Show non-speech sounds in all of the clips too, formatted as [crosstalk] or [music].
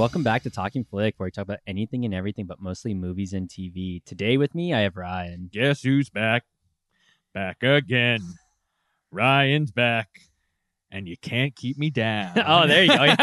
Welcome back to Talking Flick, where we talk about anything and everything, but mostly movies and TV. Today with me, I have Ryan. Guess who's back? Back again. Ryan's back. And you can't keep me down. [laughs] oh, there you go. [laughs]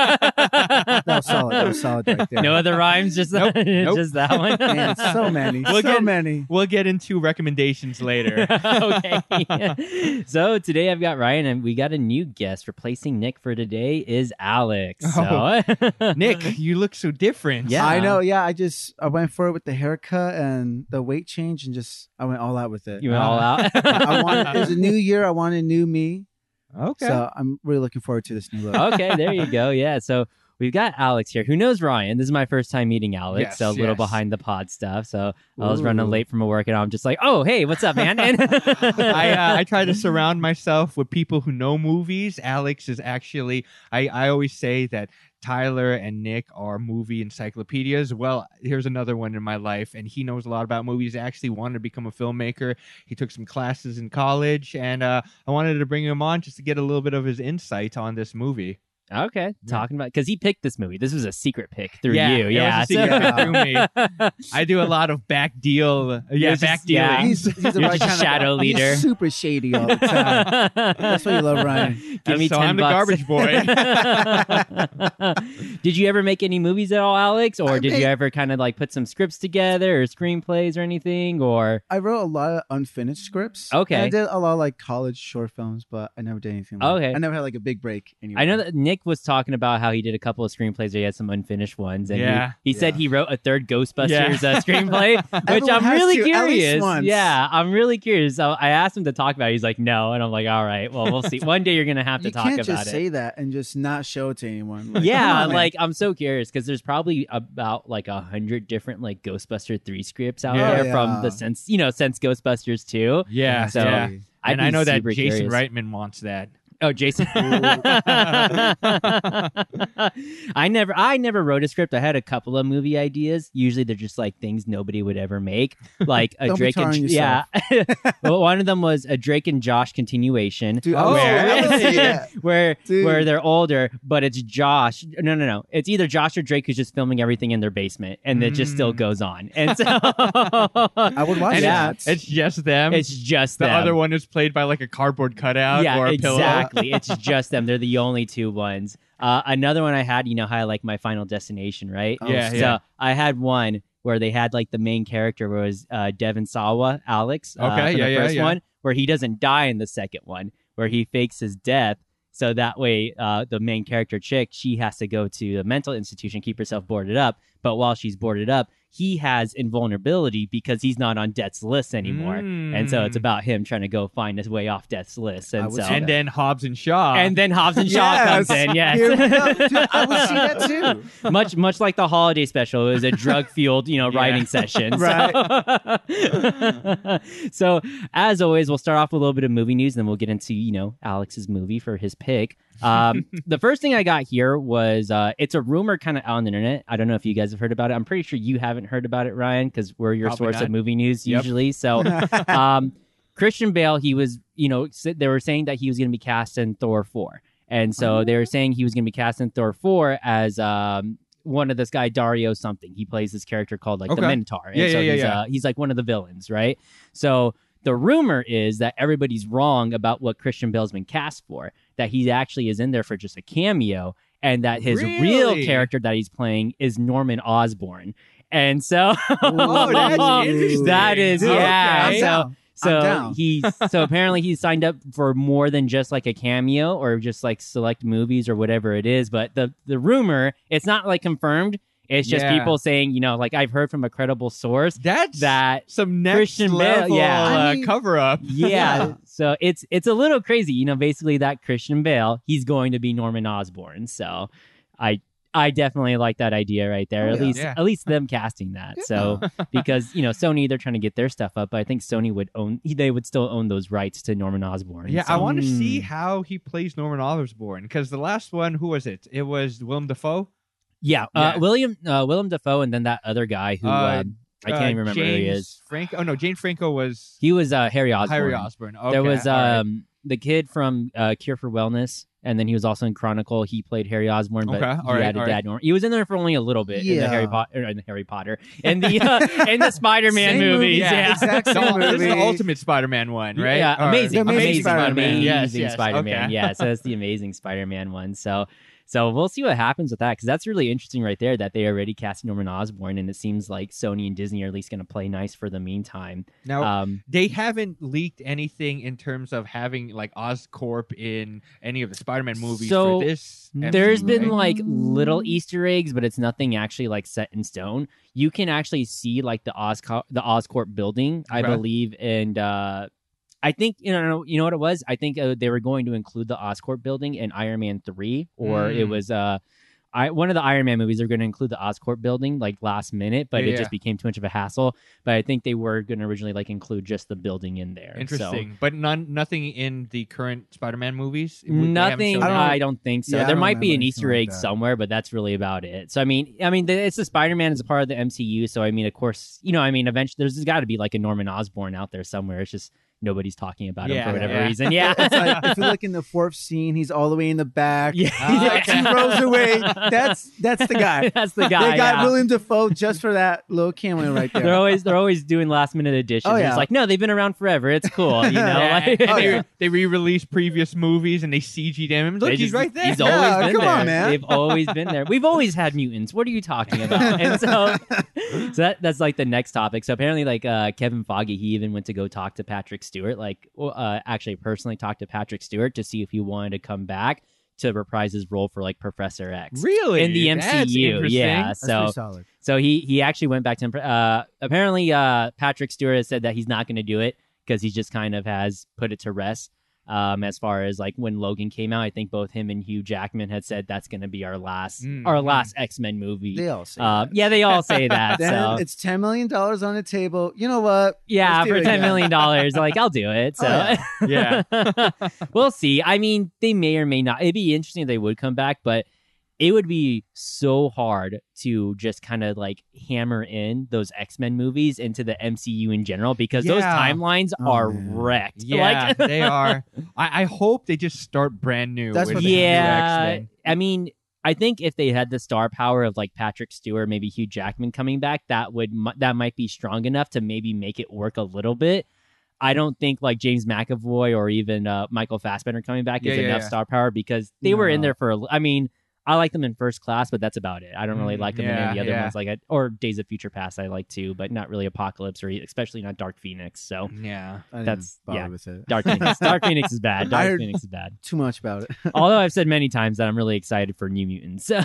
That was solid. That was solid right there. no other rhymes, just Nope, [laughs] nope. just that one. Man, so many. We'll so get- many. We'll get into recommendations later. okay. so today I've got Ryan, and we got a new guest. Replacing Nick for today is Alex. Oh. So- Nick, you look so different. Yeah. I know. Yeah, I just I went for it with the haircut and the weight change, and just I went all out with it. you went all uh, out. I wanted. It was a new year. I wanted a new me. Okay. So I'm really looking forward to this new look. okay, there you go. [laughs] Yeah. So we've got Alex here, who knows Ryan. This is my first time meeting Alex, Yes, so a little yes. behind the pod stuff. So I was running late from a work, and I'm just like, "Oh, hey, what's up, man?" [laughs] And I uh, I try to [laughs] surround myself with people who know movies. Alex is actually I I always say that Tyler and Nick are movie encyclopedias. Well, here's another one in my life, and he knows a lot about movies. He actually wanted to become a filmmaker. He took some classes in college, and uh, I wanted to bring him on just to get a little bit of his insight on this movie. Okay, talking about because he picked this movie. This was a secret pick through Yeah, you. it was a Yeah. secret through me. [laughs] I do a lot of back deal. Uh, yeah, You're back just- yeah. He's, he's the You're right just kind shadow of, leader. He's super shady all the time. [laughs] That's why you love Ryan. Give And me so 10 I'm the garbage boy. [laughs] did you ever make any movies at all, Alex? Or I did you ever kind of like put some scripts together or screenplays or anything? Or I wrote a lot of unfinished scripts. Okay. And I did a lot of like college short films, but I never did anything. Like Okay. I never had like a big break. Anyway. I know that Nick was talking about how he did a couple of screenplays. Where he had some unfinished ones, and he- Yeah. he, said Yeah. he wrote a third Ghostbusters Yeah. uh, [laughs] screenplay, which I'm really to, curious. Yeah, I'm really curious. So I asked him to talk about. it. He's like, no, and I'm like, all right, well, we'll see. One day you're gonna have to you talk can't about just it. say that and just not show it to anyone. Like, yeah, come on, man. like I'm so curious because there's probably about like a hundred different like Ghostbuster three scripts out Yeah. there from the sense you know since Ghostbusters two. yeah, So- yeah. I'd and I know that Jason curious. Reitman wants that. Oh, Jason. [laughs] I never I never wrote a script. I had a couple of movie ideas. Usually they're just like things nobody would ever make. Like a [laughs] Don't be Drake and tarring yeah. [laughs] well, one of them was a Drake and Josh continuation. Dude, Oh, where, I would that. where Dude. where they're older, but it's Josh. No, no, no. It's either Josh or Drake who's just filming everything in their basement, and it just still Mm. goes on. And so I would watch And that. It's just them. it's just the them. other one is played by like a cardboard cutout yeah, or a pillow. Exactly. it's just them. They're the only two ones. Uh, another one I had, you know how I like my Final Destination, right? Oh, Yeah, so yeah. I had one where they had like the main character was uh, Devon Sawa, Alex. uh, Okay, for yeah, the first yeah. one, where he doesn't die in the second one, where he fakes his death. So that way, uh, the main character chick, she has to go to the mental institution, keep herself boarded up. But while she's boarded up, he has invulnerability because he's not on death's list anymore. And so it's Mm. about him trying to go find his way off death's list. And so And then Hobbs and Shaw. and then Hobbs and Shaw comes in. Yes, [laughs] Dude, I would see that too. much much like the holiday special, it was a drug fueled, you know, Yeah. writing [laughs] session. Right. So, [laughs] so as always, we'll start off with a little bit of movie news, and then we'll get into you know Alex's movie for his pick. Um, [laughs] the first thing I got here was uh, it's a rumor kind of on the internet. I don't know if you guys have heard about it. I'm pretty sure you haven't heard about it, Ryan, because we're your Probably source not. of movie news Yep. usually. So [laughs] um, Christian Bale, he was, you know, s- they were saying that he was going to be cast in Thor 4. And so they were saying he was going to be cast in Thor 4 as um, one of this guy, Dario something. He plays this character called like the Okay. Minotaur. And Yeah, so yeah, yeah, he's, yeah. Uh, he's like one of the villains, right? So the rumor is that everybody's wrong about what Christian Bale's been cast for, that he actually is in there for just a cameo. And that his real character that he's playing is Norman Osborn. And so [laughs] [laughs] interesting. that is Dude, yeah. I'm So so he's [laughs] so apparently he's signed up for more than just like a cameo or just like select movies or whatever it is. But the the rumor, it's not like confirmed. It's just Yeah. people saying, you know, like I've heard from a credible source That's that some next Christian Bale- yeah. uh, I mean- cover up. yeah, [laughs] Yeah. so it's it's a little crazy, you know. Basically, that Christian Bale, he's going to be Norman Osborn. So, I I definitely like that idea right there. Oh, at yeah. least Yeah. at least them casting that. So [laughs] because you know Sony, they're trying to get their stuff up, but I think Sony would own they would still own those rights to Norman Osborn. Yeah, so. I want to see Mm. how he plays Norman Osborn because the last one, who was it? It was Willem Dafoe. Yeah, uh, Yeah. William uh, Willem Dafoe, and then that other guy who Uh, um, I can't Uh, even remember James who he is. Franco. Oh no, Jane Franco was He was uh, Harry Osborn. Harry Osborn. Okay, there was all right. um the kid from uh, Cure for Wellness, and then he was also in Chronicle. He played Harry Osborn, but Okay, he all right, had a dad. right. Norman. He was in there for only a little bit in the Harry Potter, in the Harry Potter, and the uh, [laughs] in the Spider-Man movies. movie, Yeah, exact The- same this is the ultimate Spider-Man one, right? Yeah, Or- amazing, The Amazing amazing, Spider-Man. Yes, yes, Spider-Man. okay. Yeah, so that's the Amazing Spider-Man one. So, so we'll see what happens with that because that's really interesting right there that they already cast Norman Osborn, and it seems like Sony and Disney are at least going to play nice for the meantime. Now Um, they haven't leaked anything in terms of having like Oscorp in any of the Spider-Man movies So, for this. There's MCU, been right? like little Easter eggs, but it's nothing actually like set in stone. You can actually see like the Oscorp, the Oscorp building, I Okay. believe, and uh, I think you know you know what it was. I think uh, they were going to include the Oscorp building in Iron Man three, or it Mm. was uh, I one of the Iron Man movies. They're going to include the Oscorp building like last minute, but Yeah, it yeah. just became too much of a hassle. But I think they were going to originally like include just the building in there. So- Interesting, but none, nothing in the current Spider-Man movies. Would- they haven't Nothing. I don't, think so. Yeah, there might be an Easter egg that. somewhere, but that's really about it. So I mean, I mean, the, it's the Spider-Man is a part of the MCU. So I mean, of course, you know, I mean, eventually there's got to be like a Norman Osborn out there somewhere. It's just nobody's talking about him Yeah, for whatever yeah. reason. Yeah. It's like if you look in the fourth scene, he's all the way in the back. yeah. Ah, He's like two [laughs] rows away. That's that's the guy. [laughs] That's the guy. they got yeah. William Dafoe just for that little cameo right there. They're always they're always doing last minute additions. Oh, It's yeah. like no, they've been around forever. It's cool. You [laughs] know, Yeah, like, Oh, they, yeah. they re-released previous movies and they CG'd him. Look, They he's right there. He's Yeah, always been come there. on, man. They've always been there. We've always had mutants. What are you talking about? And so, so that, that's like the next topic. So apparently, like uh, Kevin Feige, he even went to go talk to Patrick Stewart. Like, uh, actually, personally talked to Patrick Stewart to see if he wanted to come back to reprise his role for like Professor X. really In the MCU, yeah. So so he he actually went back to him. Uh, apparently, uh, Patrick Stewart has said that he's not going to do it because he just kind of has put it to rest. Um, as far as like when Logan came out, I think both him and Hugh Jackman had said that's going to be our last Mm, our mm. last X Men movie. They all say Uh, that. yeah, they all say [laughs] that. Then so it's ten million dollars on the table. You know what? yeah, for ten million dollars, like I'll do it. So [laughs] Oh, Yeah. [laughs] we'll see. I mean, they may or may not. It'd be interesting if they would come back, but it would be so hard to just kind of like hammer in those X Men movies into the MCU in general because those timelines Oh, are man. wrecked. Yeah, Like- they [laughs] are. I, I hope they just start brand new. That's with what the they new yeah. X-Men. I mean, I think if they had the star power of like Patrick Stewart, maybe Hugh Jackman coming back, that would mi- that might be strong enough to maybe make it work a little bit. I don't think like James McAvoy or even uh, Michael Fassbender coming back Yeah, is yeah, enough yeah. star power because they were in there for. a- I mean, I like them in First Class, but that's about it. I don't really Mm, like them in yeah, any other yeah. ones like I, or Days of Future Past. I like too, but not really Apocalypse or especially not Dark Phoenix. So Yeah. That's- yeah. it. Dark [laughs] Phoenix, Dark Phoenix is bad. Dark Phoenix is bad. [laughs] Too much about it. [laughs] Although I've said many times that I'm really excited for New Mutants. yeah.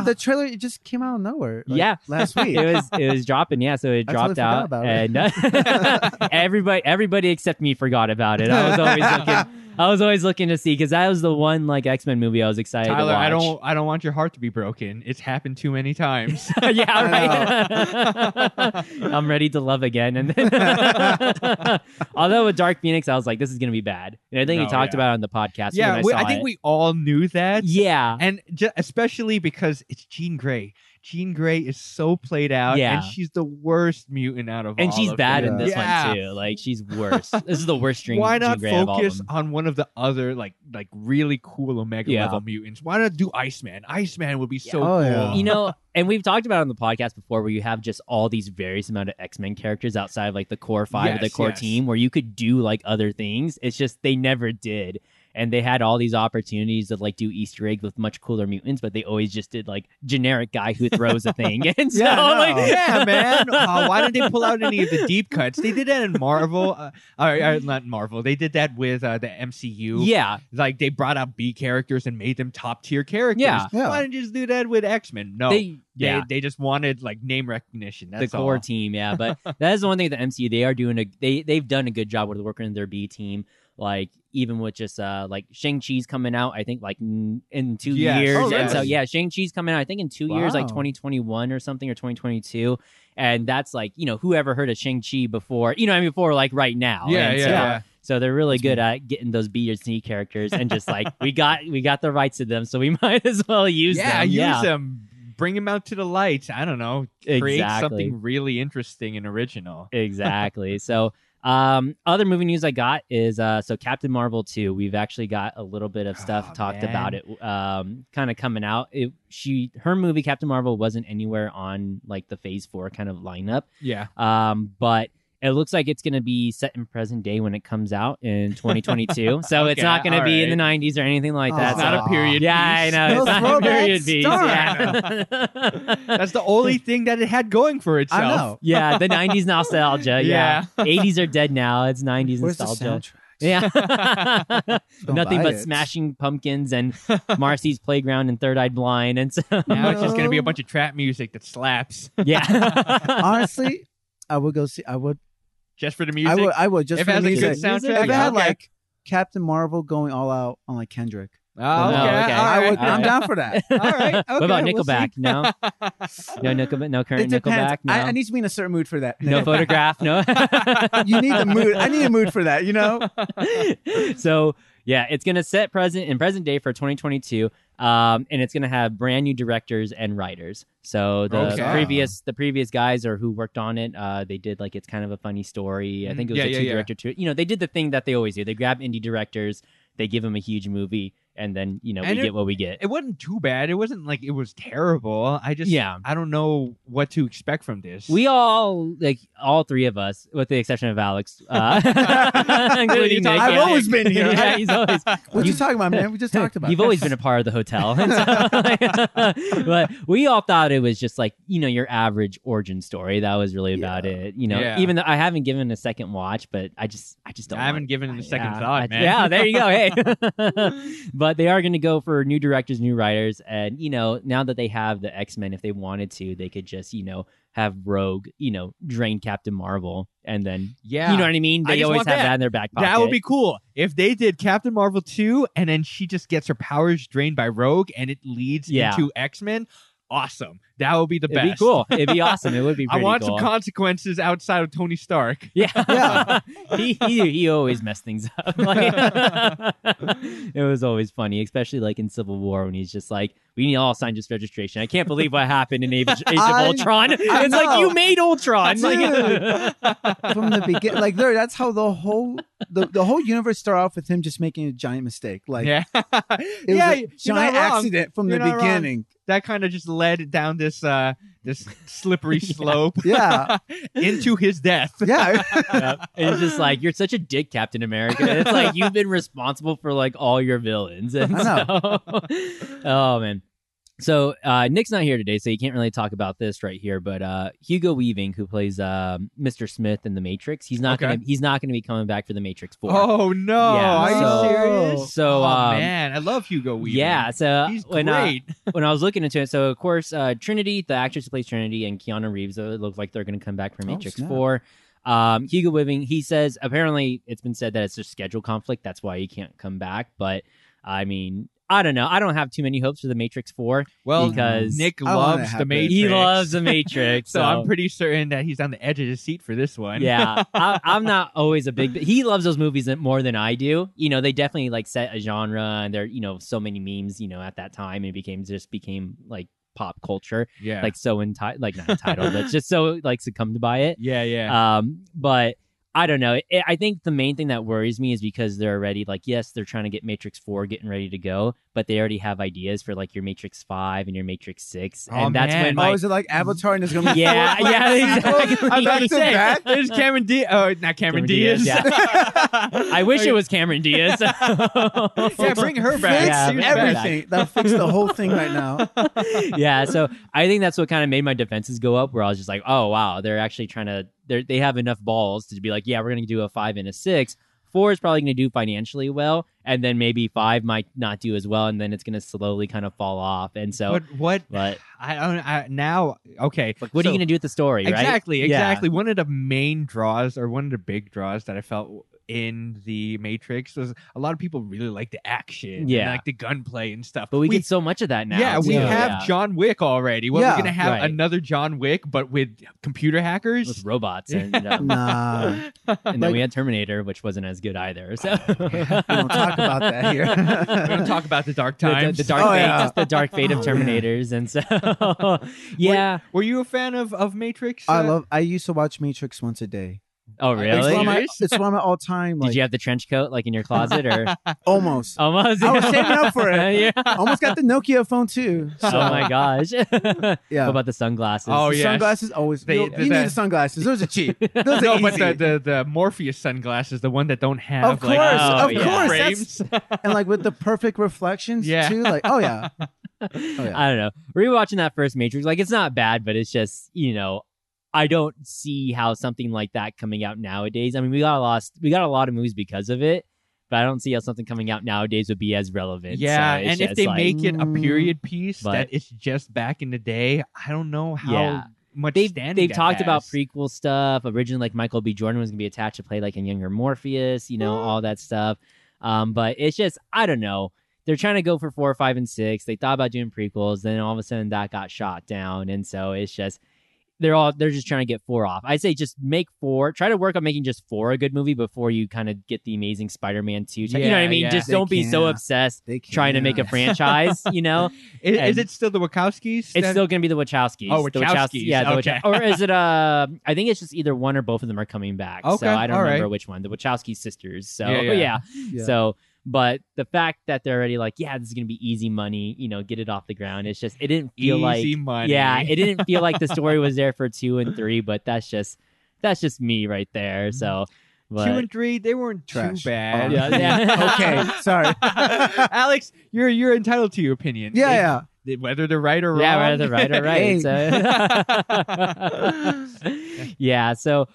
the trailer it just came out of nowhere. like, Yeah. last week. it was it was dropping, yeah. So it I dropped totally out, it. and uh, everybody everybody except me forgot about it. I was always looking. I was always looking to see because that was the one like X Men movie I was excited Tyler. I don't I don't want your heart to be broken. It's happened too many times. [laughs] yeah, right. [laughs] I'm ready to love again. And then, [laughs] although with Dark Phoenix, I was like, this is gonna be bad. And I think we No, talked yeah. about it on the podcast. yeah, when I, we, I think it. we all knew that. Yeah, And ju- especially because it's Jean Grey. Jean Grey is so played out, Yeah. and she's the worst mutant out of and all And she's of bad them. in this Yeah. one too. Like she's worse. this is the worst string. Why Jean not Grey of all of focus on one of the other like like really cool Omega Yeah. level mutants? Why not do Iceman? Iceman would be so Oh, cool. yeah. you know, [laughs] and we've talked about it on the podcast before where you have just all these various amount of X-Men characters outside of like the core five of the core yes. team where you could do like other things. It's just they never did. And they had all these opportunities to like do Easter eggs with much cooler mutants, but they always just did like generic guy who throws a thing. [laughs] And so Yeah, no. like [laughs] yeah, man. Uh, why didn't they pull out any of the deep cuts? They did that in Marvel. Uh, or, or not Marvel. They did that with uh, the MCU. Yeah. Like they brought out B characters and made them top tier characters. Yeah. Yeah. Why didn't you just do that with X Men? No. They They, yeah. they just wanted like name recognition. That's the core all. team, yeah. But that is the one thing with the MCU. They are doing a they they've done a good job with working in their B team. Like even with just uh like Shang Chi's coming out, I think like n- in two Yes. years, Oh, and so yeah, Shang Chi's coming out. I think in two years, like twenty twenty one or something, or twenty twenty two. And that's like you know whoever heard of Shang Chi before, you know I mean before like right now. Yeah, And yeah, so, yeah. So they're really That's good at getting those B or C characters and just like [laughs] we got we got the rights to them, so we [laughs] might as well use yeah, them. use yeah, use them. Bring them out to the light. I don't know. Create Exactly. something really interesting and original. exactly. [laughs] So Um, other movie news I got is uh, so Captain Marvel 2. We've actually got a little bit of stuff Oh, talked man. about it, um, kind of coming out. It, she, her movie Captain Marvel wasn't anywhere on like the Phase Four kind of lineup, Yeah. um, but it looks like it's going to be set in present day when it comes out in [laughs] 2022. so it's not going to be in the 90s or anything like Oh, that. It's not a period. yeah, I know. No It's not a period piece. Yeah. [laughs] That's the only thing that it had going for itself. I know. yeah, the 90s nostalgia. [laughs] Yeah. Yeah. 80s are dead now. It's 90s Where's nostalgia. soundtrack? Yeah. Nothing but it. smashing pumpkins and Marcy's playground and Third Eyed Blind. And so, Now it's just gonna be a bunch of trap music that slaps yeah. Honestly, I would go see. I would. Just for the I music. would. I would just If for it the has a good music. soundtrack, If it yeah, had okay. like Captain Marvel going all out on like Kendrick, Oh, No, okay. okay. All I would, All I'm right. down for that. [laughs] All right. Okay. what about we'll see. Nickelback? no, [laughs] no Nickelback. No current It depends. Nickelback. No, I, I need to be in a certain mood for that. no [laughs] photograph. No. you need the mood. I need a mood for that. You know. so yeah, it's gonna set present in present day for 2022, um, and it's gonna have brand new directors and writers. So the Okay. previous the previous guys or who worked on it, uh, they did like it's kind of a funny story. I think it was Mm, Yeah, a two yeah. director too. You know, they did the thing that they always do. They grab indie directors, they give them a huge movie, and then you know And we it- get what we get. It wasn't too bad. It wasn't like it was terrible. I just Yeah. I don't know what to expect from this. We all like all three of us, with the exception of Alex, uh, [laughs] [laughs] including Nick. I've always been here. [laughs] Yeah, he's always. What you You- talking about, man? We just talked about. You've it. always been a part of the hotel. So- but we all thought it was just like, you know, your average origin story. That was really about Yeah. it. You know, Yeah. even though I haven't given a second watch, but I just I just don't I haven't want- given it a second yeah, thought, I- man. Yeah, there you go. Hey. but they are going to go for new directors, new writers. And, you know, now that they have the X Men, if they wanted to, they could just, you know, have Rogue, you know, drain Captain Marvel. And then, yeah. you know what I mean? They just always have that. that in their back pocket. That would be cool if they did Captain Marvel 2 and then she just gets her powers drained by Rogue and it leads Yeah. into X Men. Awesome. That would be the best. It'd best. be cool. It'd be [laughs] awesome. It would be I want cool. some consequences outside of Tony Stark. [laughs] Yeah, Yeah. [laughs] he, he he always messed things up. Like, it was always funny, especially like in Civil War when he's just like, "We need all sign just registration." I can't believe what happened in Age, Age of I- Ultron. it's like you made Ultron. Like, from the beginning. Like there, that's how the whole the, the whole universe started off with him just making a giant mistake. Like yeah. it was yeah, a giant accident from You're the not wrong. beginning. That kind of just led down this uh this [laughs] slippery slope Yeah, [laughs] into his death. yeah. [laughs] yeah. And it's just like you're such a dick, Captain America. And it's like you've been responsible for like all your villains. And I so, oh man. So uh, Nick's not here today, so you can't really talk about this right here. But uh, Hugo Weaving, who plays um Mr. Smith in The Matrix, he's not Okay. gonna he's not gonna be coming back for The Matrix Four. Oh no! Yeah, Are so- you serious? So oh um, man, I love Hugo Weaving. yeah, so he's when uh, great. [laughs] when I was looking into it, so of course, uh, Trinity, the actress who plays Trinity, and Keanu Reeves, uh, it looks like they're going to come back for Oh, Matrix snap. 4. Um, Hugo Weaving, he says, apparently it's been said that it's a schedule conflict. That's why he can't come back. But I mean, I don't know. I don't have too many hopes for the Matrix 4 well, because Nick [laughs] loves the. Matrix. he loves the Matrix. so, I'm pretty certain that he's on the edge of his seat for this one. yeah, [laughs] I, I'm not always a big. He loves those movies more than I do. You know, they definitely like set a genre, and there, you know, so many memes. You know, at that time, it became just became like pop culture, yeah, like so entitled, like not entitled, but just so like succumbed by it. yeah, yeah. Um, but I don't know. I think the main thing that worries me is because they're already like, yes, they're trying to get Matrix Four getting ready to go, but they already have ideas for like your Matrix Five and your Matrix Six, Oh, and that's man. when my oh, is it like Avatar and there's gonna be Yeah, yeah, [laughs] exactly. I'm about to say That- There's Cameron Diaz. Oh, not Cameron, Cameron Diaz. Diaz, I wish it was Cameron Diaz. [laughs] Yeah, bring her back. Fix Yeah, She's bring her back. back. everything. That'll fix the whole thing right now. [laughs] yeah, so I think that's what kind of made my defenses go up. Where I was just like, oh wow, they're actually trying to. They they have enough balls to be like, yeah, we're gonna do a five and a six. Four is probably going to do financially well, and then maybe five might not do as well, and then it's going to slowly kind of fall off. And so, But what? but I don't. I, now, okay. like, what are you going to do with the story, right? Exactly, Yeah. exactly. One of the main draws, or one of the big draws that I felt in the Matrix was a lot of people really like the action, and, Yeah. like the gunplay and stuff. But we, get so much of that now. yeah, we have Yeah. John Wick already. Well, Yeah. we're gonna have Right. another John Wick, but with computer hackers. with robots, and, [laughs] uh, Nah, and then Like- we had Terminator, which wasn't as good either. So [laughs] we don't talk about that here. [laughs] we're gonna talk about the dark The- the, times. the dark Oh, fate, yeah. just the dark fate of Oh. Terminators, and so yeah. Were you a fan of of Matrix? I uh, love. I used to watch Matrix once a day. Oh, It's really? one of my, it's one of my all time. Like Did you have the trench coat like in your closet or [laughs] almost, almost? I was saving up for it. [laughs] yeah. almost got the Nokia phone too. Oh, so, Oh my gosh. [laughs] Yeah. What about the sunglasses? Oh, The yes. Sunglasses always. They- you the- you the- need the sunglasses. Those are cheap. Those no, are but the, the the Morpheus sunglasses, the one that don't have Of like course, Oh, of yeah. course. frames. and like with the perfect reflections Yeah. too. Like, oh yeah, Oh, yeah. I don't know. Rewatching that first Matrix, like it's not bad, but it's just you know, I don't see how something like that coming out nowadays. I mean, we got a lot, we got a lot of movies because of it, but I don't see how something coming out nowadays would be as relevant. Yeah, So and if they like- make it a Mm. period piece But- that it's just back in the day, I don't know how Yeah. much they've standing they've talked about prequel stuff. Originally, like Michael B. Jordan was gonna be attached to play like a younger Morpheus, you know, all that stuff. Um, but it's just I don't know. They're trying to go for four, five, and six. They thought about doing prequels, then all of a sudden that got shot down, and so it's just they're all they're just trying to get four off. I say just make four. Try to work on making just four a good movie before you kind of get the Amazing Spider-Man two. you know what I mean? yeah. Just don't be so obsessed trying to make a franchise. You know, [laughs] Is, is it still the Wachowskis? it's still going to be the Wachowskis. Oh, The Wachowskis. Yeah, the Okay. Wachow- or is it? [laughs] Uh, I think it's just either one or both of them are coming back. Okay, so I don't remember right. which one. The Wachowski sisters. So Yeah, yeah, yeah. Yeah. So, but the fact that they're already like, yeah, this is going to be easy money. You know, get it off the ground. It's just it didn't feel easy like. money. Yeah, it didn't feel like the story was there for two and three, but that's just that's just me right there. Mm-hmm. So, but two and three, they weren't Trash. too bad. Oh, Yeah, yeah. [laughs] okay, sorry. [laughs] Alex, you're you're entitled to your opinion. Yeah, If- yeah. Whether they're right or wrong. yeah, whether they're right or right. So [laughs] yeah, so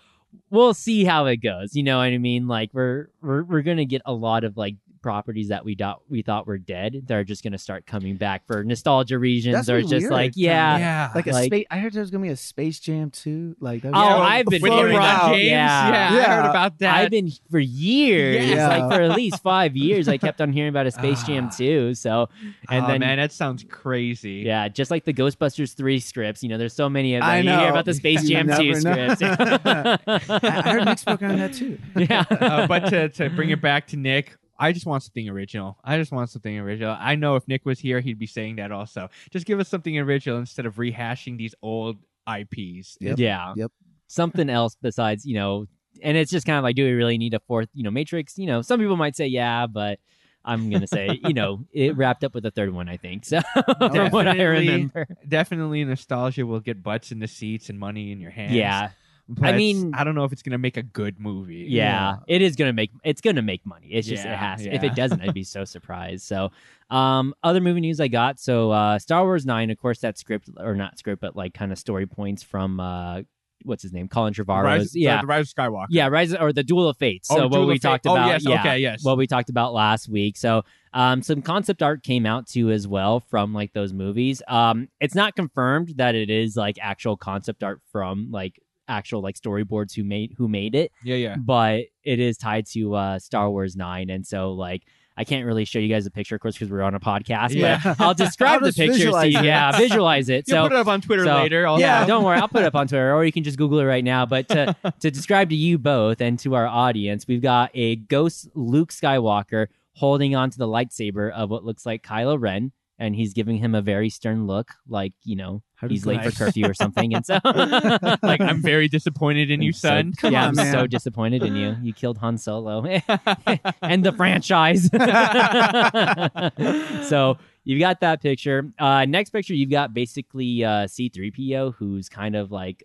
we'll see how it goes. You know what I mean? Like we're we're we're gonna get a lot of like properties that we thought we thought were dead. They're just gonna start coming back for nostalgia reasons, or just weird, like yeah. yeah. Like a Like- space. I heard there was gonna be a Space Jam too. Like that Oh, was- I've been hearing LeBron that. James. Yeah. Yeah, I heard about that. I've been for years, Yeah. like for at least five years. I kept on hearing about a Space Jam Ah. too. So, and oh, then man, that sounds crazy. Yeah, just like the Ghostbusters 3 scripts. You know, there's so many of them. I You hear know. about the Space [laughs] Jam 2 know. scripts. [laughs] I I heard Nick spoke on that too. [laughs] yeah. uh, but to, to bring it back to Nick, I just want something original. I just want something original. I know if Nick was here, he'd be saying that also. Just give us something original instead of rehashing these old IPs. Yep. Yeah. Yep. Something [laughs] else besides, you know, and it's just kind of like, do we really need a fourth, you know, Matrix? You know, some people might say, yeah, but I'm going to say, [laughs] you know, it wrapped up with the third one, I think. So, [laughs] from what I Definitely. remember. Definitely nostalgia will get butts in the seats and money in your hands. Yeah. But mean- I don't know if it's gonna make a good movie. Yeah, it is gonna make it's gonna make money. It's just it Yeah, has. If yeah. it doesn't, I'd be so [laughs] surprised. So, um, other movie news I got. So, uh, Star Wars Nine, of course, that script or not script, but like kind of story points from uh, what's his name, Colin Trevorrow's. Rise, yeah, the, the Rise of Skywalker. yeah, Rise or the Duel of Fates. Oh, So what we Fate. talked Oh, yes, yeah, okay, yes. What we talked about last week. So um, some concept art came out too as well from like those movies. Um, it's not confirmed that it is like actual concept art from like actual like storyboards who made who made it, yeah, yeah. but it is tied to uh, Star Wars Nine, and so like. I can't really show you guys a picture, of course, because we're on a podcast. Yeah. But I'll describe [laughs] I'll the picture. So you, yeah, visualize it. [laughs] So You'll put it up on Twitter so- later. also. yeah, don't worry. I'll put it up on [laughs] Twitter, or you can just Google it right now. But to, to describe to you both and to our audience, we've got a ghost Luke Skywalker holding onto the lightsaber of what looks like Kylo Ren, and he's giving him a very stern look, like you know he's late for curfew or something. And so, [laughs] like I'm very disappointed in you, So- son. Come yeah, on, I'm man. so disappointed in you. [laughs] You killed Han Solo [laughs] and the franchise. so you've got that picture. Uh, next picture, you've got basically uh, C3PO, who's kind of like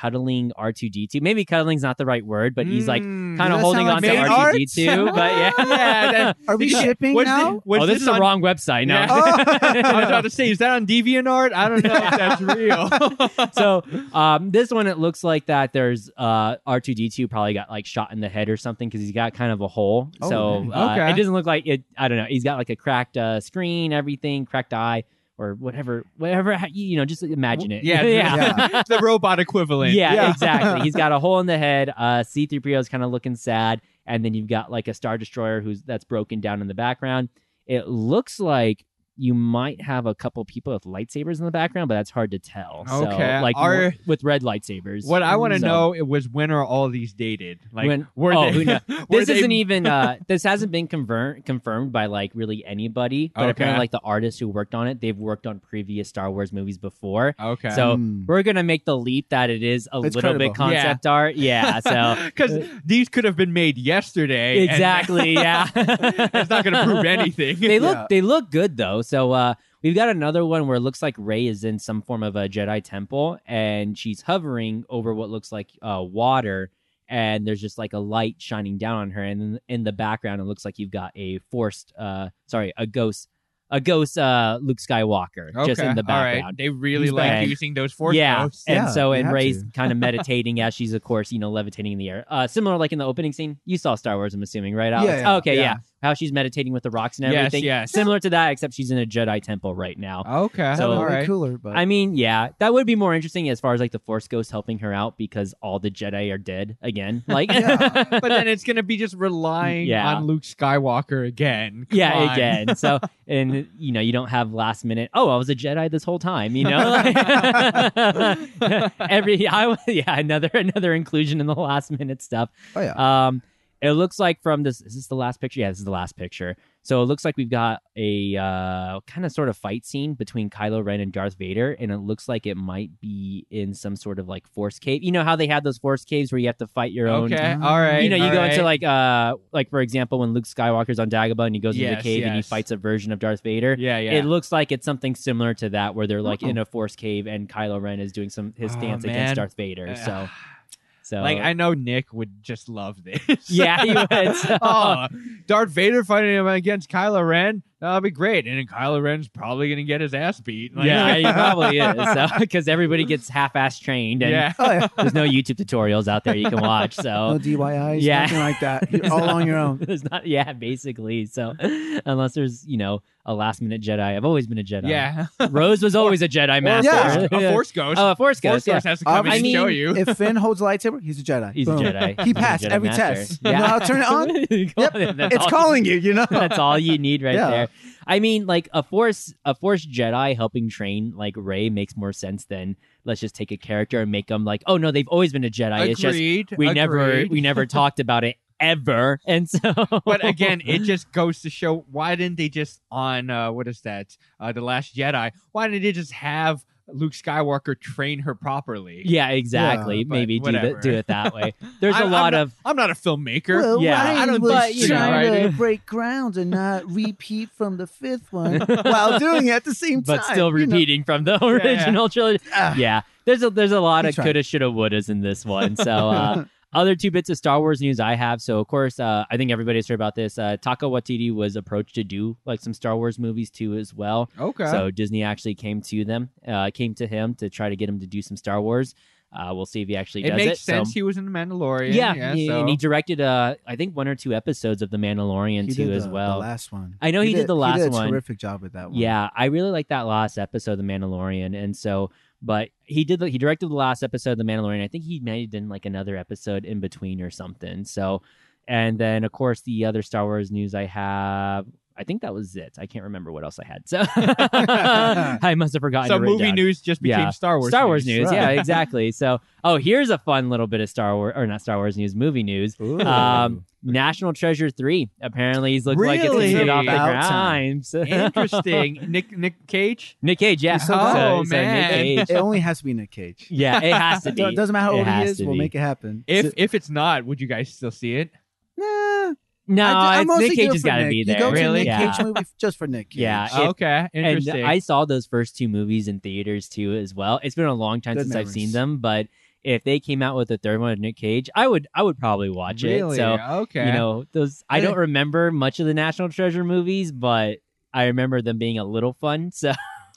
cuddling R2D2. Maybe cuddling's not the right word, but he's like Mm. kind of that holding sound on like to R2D2. but yeah. [laughs] Yeah, that- [laughs] Are we Yeah. shipping What's now? the- what's oh, this is on- the wrong website. No. Yeah. Oh. [laughs] I was about to say, is that on DeviantArt? I don't know if that's real. so um, this one it looks like that there's uh, R2D2 probably got like shot in the head or something because he's got kind of a hole. Oh, so okay. uh, Okay. it doesn't look like it. I don't know. He's got like a cracked uh, screen, everything, cracked eye, or whatever. Whatever you know, just imagine it. Yeah, [laughs] yeah. [laughs] the robot equivalent. Yeah, Yeah. exactly. He's got a hole in the head. Uh, C3PO is kind of looking sad, and then you've got like a star destroyer who's that's broken down in the background. It looks like you might have a couple people with lightsabers in the background, but that's hard to tell. So, Okay. like Are- more- with red lightsabers. What I want to So- know it was when are all these dated? Like, When- were oh, they? who knows? [laughs] were this they- isn't [laughs] even uh this hasn't been confirmed confirmed by like really anybody but Okay. apparently like the artists who worked on it they've worked on previous star wars movies before Okay. so Mm. we're gonna make the leap that it is a It's little bit credible. concept art yeah so [laughs] because these could have been made yesterday. and- exactly yeah it's not going to prove anything. they look Yeah. they look good though so uh we've got another one where it looks like Rey is in some form of a jedi temple and she's hovering over what looks like uh water and there's just like a light shining down on her and in, the background it looks like you've got a forced uh sorry a ghost a ghost uh luke skywalker just in the all right. background They really He's like using those force yeah, ghosts. and Yeah, so and Rey's kind of meditating as she's, of course, you know, levitating in the air. Uh, similar like in the opening scene. You saw Star Wars, I'm assuming, right? Alex? Yeah, yeah, okay, yeah. Yeah. How she's meditating with the rocks and Yes, everything. yes. Similar to that, except she's in a Jedi temple right now. Okay. So- That all would be right. cooler, but I mean, yeah, that would be more interesting as far as like the Force Ghost helping her out because all the Jedi are dead again. [laughs] Like, Yeah. [laughs] but then it's going to be just relying Yeah. on Luke Skywalker again. Come yeah, on. again. So, [laughs] and you know, you don't have last minute. Oh, I was a Jedi this whole time. You know, every I yeah another another inclusion in the last minute stuff. oh yeah, Um, it looks like from this. Is this the last picture? Yeah, this is the last picture. So it looks like we've got a uh, kind of sort of fight scene between Kylo Ren and Darth Vader, and it looks like it might be in some sort of like force cave. You know how they have those force caves where you have to fight your own. Okay. Mm. All right. You know, you all go into like uh like for example when Luke Skywalker's on Dagobah and he goes into the cave and he fights a version of Darth Vader. Yeah, yeah. It looks like it's something similar to that where they're like Oh. in a force cave and Kylo Ren is doing some his Oh, stance man. against Darth Vader. Uh, So so like I know Nick would just love this. Yeah, he would, [laughs] oh, Darth Vader fighting him against Kylo Ren. That'll be great. And then Kylo Ren's probably gonna get his ass beat. Like- yeah, he [laughs] probably is. So because everybody gets half-ass trained and yeah. [laughs] oh yeah. there's no YouTube tutorials out there you can watch. So No So DIYs, Yeah. nothing like that. [laughs] You're all on your own. there's not yeah, basically. So unless there's, you know, a last minute Jedi. I've always been a Jedi. Yeah. Rose was always a Jedi master. yeah. a Force Ghost. Oh, a Force Force Ghost. yeah. Ghost has to come Um, in I and mean, show you. If Finn holds a lightsaber, he's a Jedi. He's a Jedi. He passed Jedi every master. test. You know how to turn it on? Yep. It's calling you. You know. That's all you need right Yeah. there. I mean, like a force, a force Jedi helping train like Rey makes more sense than let's just take a character and make them like, oh no, they've always been a Jedi. It's just Agreed. we never, we never [laughs] talked about it ever, and so. but again, it just goes to show why didn't they just on uh, what is that? Uh, the Last Jedi. Why didn't they just have Luke Skywalker train her properly? yeah, exactly. Yeah, Maybe do whatever. the, do it that way. There's a I'm- I'm lot not- of I'm not a filmmaker. Well, Yeah, Ryan I don't was but, you know, trying right? to break ground and not [laughs] repeat from the fifth one [laughs] while doing it at the same time. but still you know. repeating from the yeah. original trilogy. Ah. Yeah, there's a there's a lot He of tried. coulda, shoulda, wouldas in this one. So uh, [laughs] other two bits of Star Wars news I have. So of course, uh, I think everybody's heard about this. Uh, Taika Waititi was approached to do like some Star Wars movies too as well. Okay. So Disney actually came to them, uh, came to him to try to get him to do some Star Wars. Uh, we'll see if he actually it does makes it. Makes sense. So, he was in the Mandalorian. yeah, Yeah. he- so. and he directed uh, I think one or two episodes of The Mandalorian He too did as well. The last one. I know he did the last He did a one. terrific job with that one. Yeah, I really like that last episode of The Mandalorian, and so, but he did the, he directed the last episode of The Mandalorian. I think he may have like another episode in between or something. So, and then of course the other Star Wars news I have. I think that was it. I can't remember what else I had. So [laughs] [laughs] I must have forgotten. so to movie down. news just became Yeah. Star Wars. Star Wars news, Right. yeah, exactly. So, oh, here's a fun little bit of Star Wars, or not Star Wars news, movie news. Um, National Treasure three. Apparently, he's looking like it's gonna Really? get off the About time. grind. [laughs] Interesting. Nick Nick Cage. Nick Cage, yeah. So Oh, Nick man. Cage. it only has to be Nick Cage. Yeah, it has to Do- be. Doesn't matter how It old he has is. We'll be. make it happen. If So- if it's not, would you guys still see it? nah, No, I, am it's- mostly Nick here Cage has got to Nick. be You there. go to Really? Nick Yeah. Cage movie [laughs] just for Nick Cage. Yeah, It- oh, okay. And Interesting. I saw those first two movies in theaters too, as well. It's been a long time Good since I've seen them, but if they came out with a third one of Nick Cage, I would, I would probably watch really? it. So okay. you know, those I don't remember much of the National Treasure movies, but I remember them being a little fun. [laughs] So,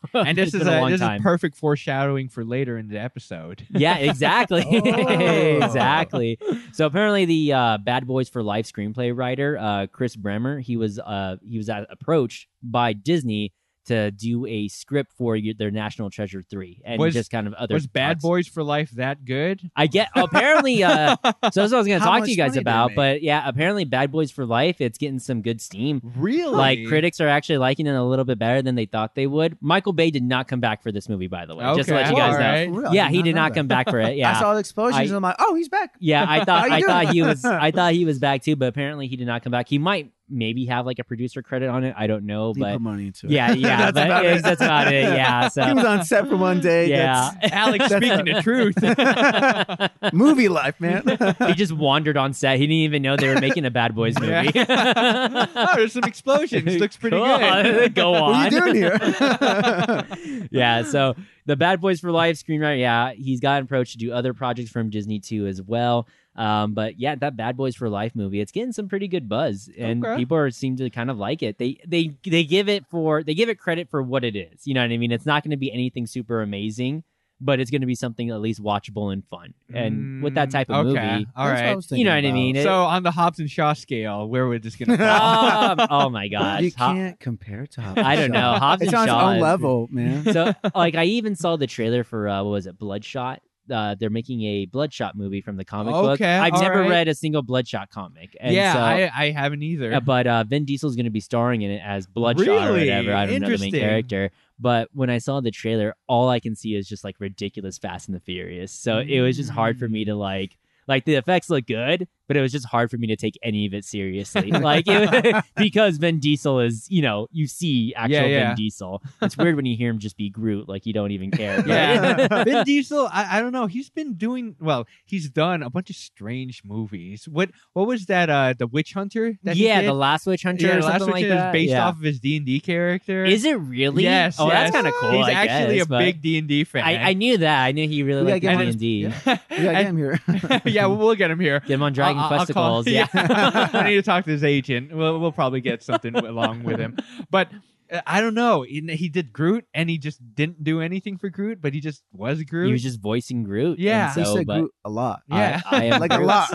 [laughs] and this is a, a, long this time. is perfect foreshadowing for later in the episode. Yeah, [laughs] exactly. [laughs] Oh. exactly. So apparently the uh, Bad Boys for Life screenplay writer, uh, Chris Bremner, he was uh, he was uh, approached by Disney to do a script for your, their National Treasure three and Was- just kind of other. Was Bad talks. Boys for Life that good? I get apparently. uh [laughs] So that's what I was going to talk to you guys about. But yeah, apparently Bad Boys for Life. It's getting some good steam. Really? Like critics are actually liking it a little bit better than they thought they would. Michael Bay did not come back for this movie, by the way. Just to let you guys all know. right. For real, I Yeah, he did know not that. come back for it. [laughs] Yeah, I Yeah. saw the explosions I- and I'm like, oh, he's back. Yeah, I [laughs] thought I doing? thought he was I thought he was back too, but apparently he did not come back. He might maybe have like a producer credit on it. I don't know, He but money into it. yeah, [laughs] yeah, That's about it. that's about it. Yeah, [laughs] he was on set for one day. yeah, [laughs] Alex That's speaking not- the truth. Movie life, man. he just wandered on set. He didn't even know they were making a Bad Boys movie. oh, there's some explosions. Looks pretty Go good. Go on. what are you doing here? yeah, so the Bad Boys for Life screenwriter, yeah, he's gotten approached to do other projects from Disney too as well. Um, but yeah, that Bad Boys for Life movie, it's getting some pretty good buzz, and Okay. people are, seem to kind of like it. They they they give it for they give it credit for what it is. You know what I mean? It's not going to be anything super amazing, but it's going to be something at least watchable and fun. And with that type of Mm, okay. movie, All That's what I right. was you know what thinking I mean? It- So on the Hobbs and Shaw scale, where would this gonna [laughs] um, oh my gosh, you Ho- can't compare to Hobbs. I don't know. Shaw. Hobbs it's and on its own is- level, man. [laughs] so [laughs] like I even saw the trailer for uh, what was it, Bloodshot. Uh, they're making a Bloodshot movie from the comic book. Okay, I've never right. read a single Bloodshot comic. And yeah, so, I, I haven't either. uh, but uh, Vin Diesel's going to be starring in it as Bloodshot or whatever. I don't know the main character. But when I saw the trailer, all I can see is just like ridiculous Fast and the Furious. So it was just hard for me to like. Like the effects look good, but it was just hard for me to take any of it seriously. [laughs] Like it, [laughs] because Vin Diesel is, you know, you see actual Yeah, yeah. Vin Diesel. It's weird when you hear him just be Groot, like you don't even care. but- yeah, [laughs] Vin Diesel. I, I don't know. He's been doing well. He's done a bunch of strange movies. What what was that? Uh, the Witch Hunter. That he yeah, did? the Last Witch Hunter yeah, or the last Witch like Hunter that. is based yeah. off of his D and D character. Is it really? Yes. Oh, that's kind of cool. He's I actually guess, a big D and D fan. I, I knew that. I knew he really We liked D and D. We gotta get him here. yeah, we'll, we'll get him here. Get him on Dragon I'll- I'll call- Questicles. [laughs] Yeah. [laughs] I need to talk to his agent. We'll, we'll probably get something [laughs] along with him. But uh, I don't know. He, he did Groot, and he just didn't do anything for Groot, but he just was Groot. he was just voicing Groot. Yeah. and he so, said but Groot a lot. Yeah. I, I am like a lot.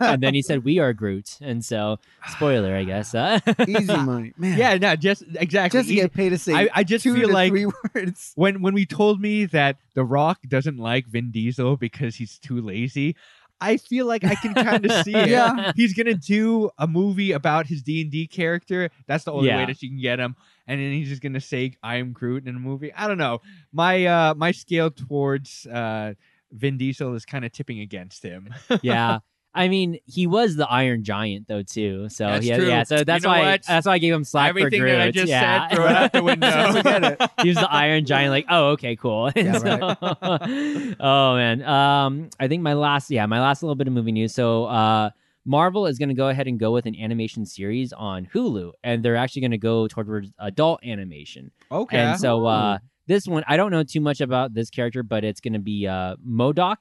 and then he said, "We are Groot," and so spoiler, I guess. Uh, [sighs] Easy money, man. yeah, no, just exactly. just to get paid to say I, I just two feel to like three words. when when we told me that The Rock doesn't like Vin Diesel because he's too lazy, I feel like I can kind of see it. Yeah. [laughs] He's gonna do a movie about his D and D character. That's the only Yeah. way that you can get him. And then he's just gonna say I am Groot in a movie. I don't know. My uh my scale towards uh Vin Diesel is kind of tipping against him. [laughs] yeah. I mean, he was the Iron Giant though too. So That's true. yeah, so that's know why what? that's why I gave him slack Everything for Groot. that I just yeah. said, throw it out the window. [laughs] He was the [laughs] Iron Giant. Like, oh, okay, cool. Yeah, [laughs] so- oh man. Um, I think my last, yeah, my last little bit of movie news. So, uh, Marvel is going to go ahead and go with an animation series on Hulu, and they're actually going to go towards adult animation. Okay. And so, uh, this one, I don't know too much about this character, but it's going to be uh, MODOK.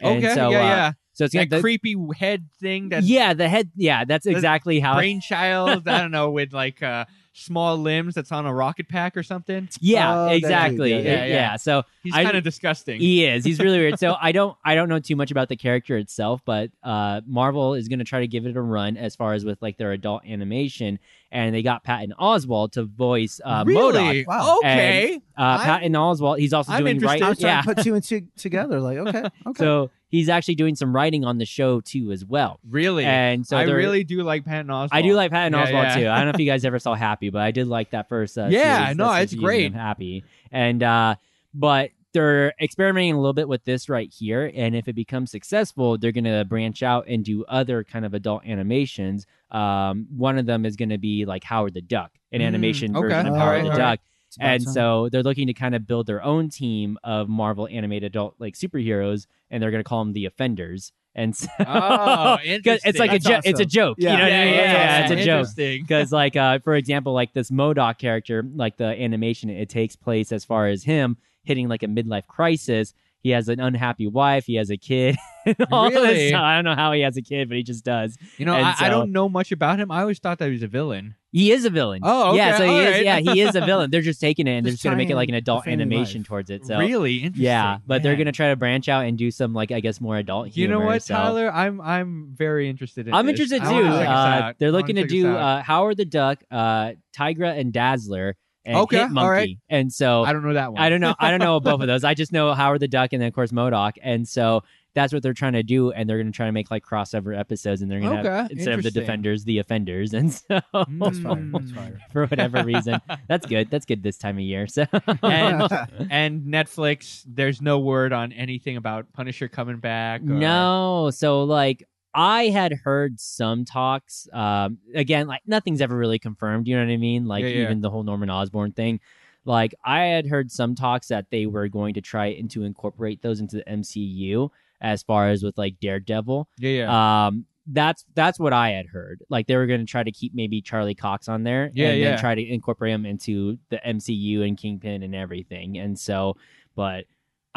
And okay. so, yeah, uh, yeah. So it's going That to. creepy head thing. That yeah, the head. Yeah, that's exactly how. [laughs] brainchild. I don't know with like uh small limbs that's on a rocket pack or something. yeah, Oh, exactly. yeah, Yeah, yeah, yeah. So He's kind of disgusting. He is. He's really weird. So [laughs] I don't I don't know too much about the character itself, but uh, Marvel is going to try to give it a run as far as with like their adult animation, and they got Patton Oswalt to voice uh, really? MODOK. Wow. Okay. Uh, I'm- Patton Oswalt. He's also I'm doing interested. I right. was trying Yeah. to put two and [laughs] two together. Like, okay, okay. So he's actually doing some writing on the show too as well. really? And so I really do like Patton Oswalt. I do like Patton Yeah, Oswalt yeah. too. I don't know if you [laughs] guys ever saw Happy, but I did like that first. Uh, Yeah, series, no, that it's season great. Happy, and uh, but they're experimenting a little bit with this right here, and if it becomes successful, they're gonna branch out and do other kind of adult animations. Um, one of them is gonna be like Howard the Duck, an Mm, animation okay. version of Howard the alright. Duck. It's And time. so they're looking to kind of build their own team of Marvel animated adult like superheroes, and they're going to call them the Offenders. And so, Oh, [laughs] 'cause it's like a That's jo- it's a joke. Yeah. You know yeah, I mean? yeah, Yeah, it's a joke. Because [laughs] like uh, for example, like this MODOK character, like the animation, it takes place as far as him hitting like a midlife crisis. He has an unhappy wife. He has a kid. [laughs] and all this Really? stuff. I don't know how he has a kid, but he just does. You know, And I, I don't know much about him. I always thought that he was a villain. He is a villain. Oh, okay, yeah. So he all is. right. Yeah, he is a [laughs] villain. They're just taking it and they're Just just gonna make it like an adult animation life. towards it. So really interesting. yeah, but they're gonna try to branch out and do some like I guess more adult You know what, so- Tyler? I'm I'm very interested in. I'm this. interested too. wanna check this Uh, they're looking to do uh, Howard the Duck, uh, Tigra and Dazzler, and Okay, Hit Monkey. right. And so I don't know that one. I don't know. I don't know [laughs] both of those. I just know Howard the Duck and then of course MODOK. And so that's what they're trying to do, and they're going to try to make like crossover episodes, and they're going to Okay, instead of the defenders, the offenders, [laughs] and so That's fire. Mm. That's fire. [laughs] for whatever reason, that's good. That's good this time of year. So And [laughs] and Netflix, there's no word on anything about Punisher coming back. or- No, so like I had heard some talks. Um, again, like nothing's ever really confirmed. You know what I mean? Like Yeah, yeah. even the whole Norman Osborn thing. Like I had heard some talks that they were going to try and to incorporate those into the MCU as far as with like Daredevil. Yeah, yeah. Um, that's that's what I had heard. Like they were going to try to keep maybe Charlie Cox on there, Yeah, and yeah. then try to incorporate him into the MCU and Kingpin and everything. And so, but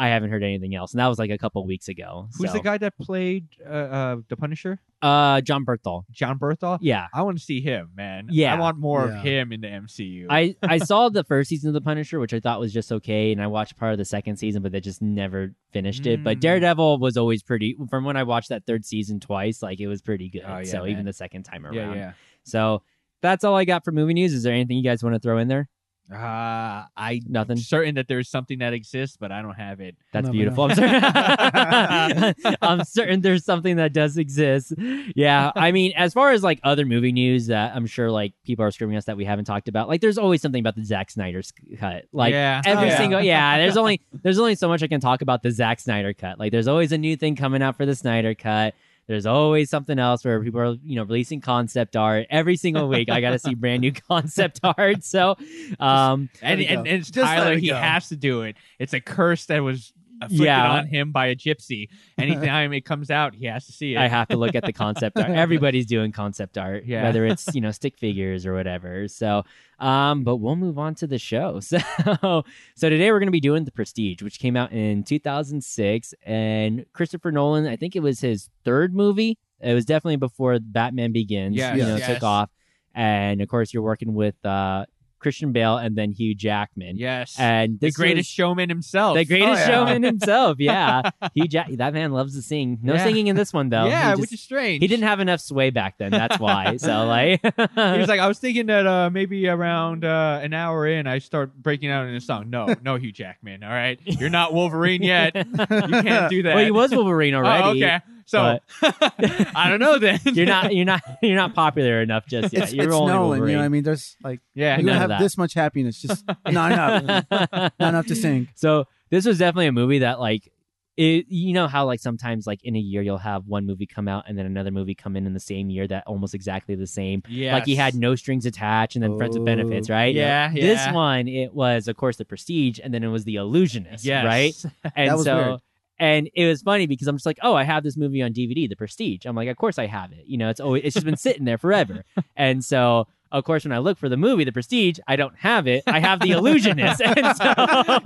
I haven't heard anything else, and that was like a couple weeks ago. Who's so. the guy that played uh, uh, the Punisher? Uh, Jon Bernthal. Jon Bernthal. Yeah. I want to see him, man. Yeah. I want more Yeah. of him in the MCU. I, I [laughs] saw the first season of The Punisher, which I thought was just okay, and I watched part of the second season, but they just never finished it. But Mm. Daredevil was always pretty. From when I watched that third season twice, like it was pretty good. Oh, yeah, so man. even the second time around. yeah, yeah. So that's all I got for movie news. Is there anything you guys want to throw in there? Uh, I Nothing. certain that there's something that exists, but I don't have it. That's Never beautiful. know. I'm certain. [laughs] [laughs] I'm certain there's something that does exist. Yeah, I mean, as far as like other movie news that I'm sure like people are screaming us that we haven't talked about, like there's always something about the Zack Snyder's cut. Like yeah, every Oh, yeah. single yeah, [laughs] there's only there's only so much I can talk about the Zack Snyder cut. Like there's always a new thing coming out for the Snyder cut. There's always something else where people are, you know, releasing concept art every single week. I got to see brand new [laughs] concept [laughs] art. So, um, and, and, and it's Just Tyler. He go. has to do it. It's a curse that was afflicted Yeah. on him by a gypsy. Anytime it comes out, he has to see it. I have to look at the concept art. [laughs] Everybody's doing concept art, Yeah. whether it's you know stick figures or whatever. So, um, but we'll move on to the show. [laughs] So, so today we're going to be doing The Prestige, which came out in 2006, and Christopher Nolan. I think it was his third movie. It was definitely before Batman Begins. Yes, you know, yes. took off, and of course you're working with uh, Christian Bale and then Hugh Jackman. yes, And the greatest was- showman himself. the greatest yeah. showman himself. [laughs] Yeah, Hugh Jack. That man loves to sing. No Yeah. singing in this one though. [laughs] yeah, just- which is strange. he didn't have enough sway back then. That's why. [laughs] So like, He was like, I was thinking that uh, maybe around uh, an hour in, I start breaking out in a song. No, no, Hugh Jackman. All right, you're not Wolverine yet. You can't do that. well, he was Wolverine already. Oh, okay. So [laughs] I don't know then. [laughs] You're not. You're not. You're not popular enough just yet. it's you're it's only Nolan. Wolverine. You know what I mean? There's like Yeah. you none don't of have this much happiness, just [laughs] not enough, not enough to sing. so this was definitely a movie that like. It, you know how like sometimes like in a year you'll have one movie come out and then another movie come in in the same year that almost exactly the same Yeah. like he had no strings attached and then friends with Oh. benefits right Yeah. yeah. this one it was of course the prestige and then it was the illusionist Yes. right And That was so, weird. And it was funny because I'm just like, oh, I have this movie on DVD, The Prestige. I'm like, of course I have it. You know, it's always it's just been sitting there forever. [laughs] And so, of course, when I look for the movie, The Prestige, I don't have it. I have The Illusionist. [laughs] And so,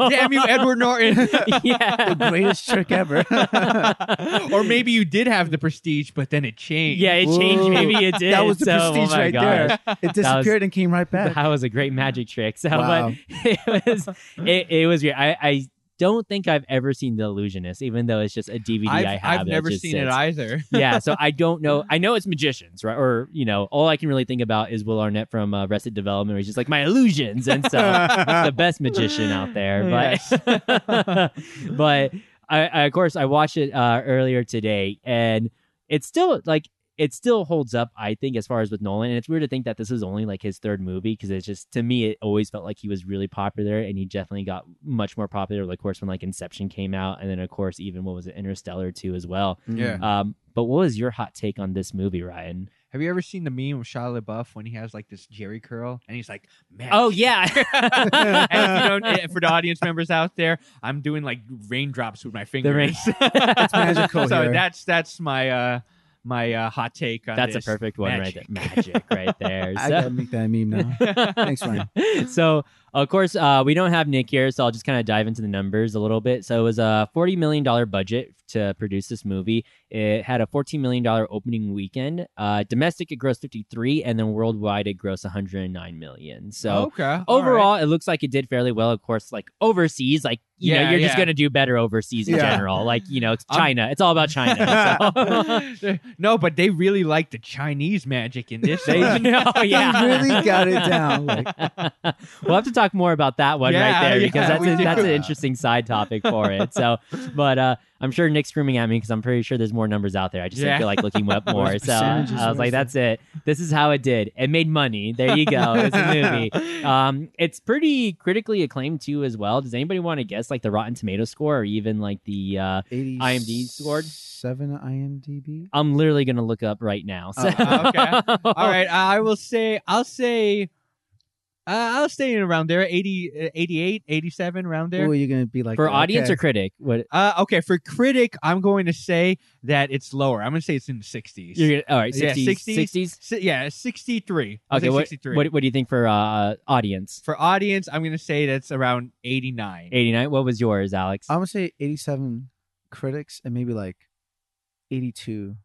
[laughs] Damn you, Edward Norton. yeah. The greatest trick ever. or maybe you did have the prestige, but then it changed. Yeah, it changed. Whoa. Maybe it did. That was the So, oh prestige my right gosh. there. It disappeared and came right back. That was a great magic trick. So, Wow. but it was it, it was weird. I, I don't think I've ever seen The Illusionist, even though it's just a DVD I've, I have. I've never seen it either. [laughs] yeah, so I don't know. [laughs] I know it's magicians, right? Or you know, all I can really think about is Will Arnett from uh, Arrested Development, where he's just like my illusions, and so the best magician out there. But [laughs] but I, I of course I watched it uh, earlier today, and it's still like it still holds up. I think as far as with Nolan, and it's weird to think that this is only like his third movie because it's just to me it always felt like he was really popular, and he definitely got much more popular. Like, of course, when like Inception came out, and then of course even what was it, Interstellar too as well. Yeah. Um, but what was your hot take on this movie, Ryan? Have you ever seen the meme of Shia LaBeouf when he has like this Jerry curl and he's like, man. Oh yeah, [laughs] and you don't, eh, for the audience members out there, I'm doing like raindrops with my fingers. rain- [laughs] It's magical [laughs] so here. that's that's my uh my uh hot take on that's a this. perfect one Magic. right there. Magic right [laughs] there. I gotta make that meme now. Thanks, Ryan. [laughs] so of course uh, we don't have Nick here, so I'll just kind of dive into the numbers a little bit. So it was a forty million dollar budget to produce this movie. It had a fourteen million dollar opening weekend. Uh, domestic it grossed fifty three, and then worldwide it grossed one hundred and nine million. So. okay. all right. Overall, it looks like it did fairly well. Of course, like overseas, like you know, Yeah, you're just gonna do better overseas in Yeah. general. Like you know, it's I'm- China. It's all about China. So. [laughs] no, but they really like the Chinese magic in this. They, one. [laughs] oh, yeah. They really got it down. [laughs] Like, we'll have to talk talk more about that one Yeah, right there yeah, because that's we a, that's an interesting side topic for it. So, [laughs] but uh, I'm sure Nick's screaming at me because I'm pretty sure there's more numbers out there. I just Yeah. didn't feel like looking up [laughs] more. So uh. I was like, that's it. This is how it did. It made money. There you go. It's a movie. [laughs] Um, it's pretty critically acclaimed too, as well. Does anybody want to guess like the Rotten Tomato score or even like the? Uh, 80 IMDb scored? seven IMDb. I'm literally gonna look up right now. So. Oh, okay. All right, I will say, I'll say, uh, I'll stay in around there, 80, uh, 88, 87, around there. Oh, you're gonna be like For okay. audience or critic, what Uh, okay, for critic, I'm going to say that it's lower. I'm going to say it's in the 60s. you're gonna, all right, Yeah, 60s, 60s. 60s. Si- yeah, 63. Okay, what, 63. what what do you think for uh audience? for audience, I'm going to say that's around 89. 89. What was yours, Alex? I'm gonna say 87 critics and maybe like 82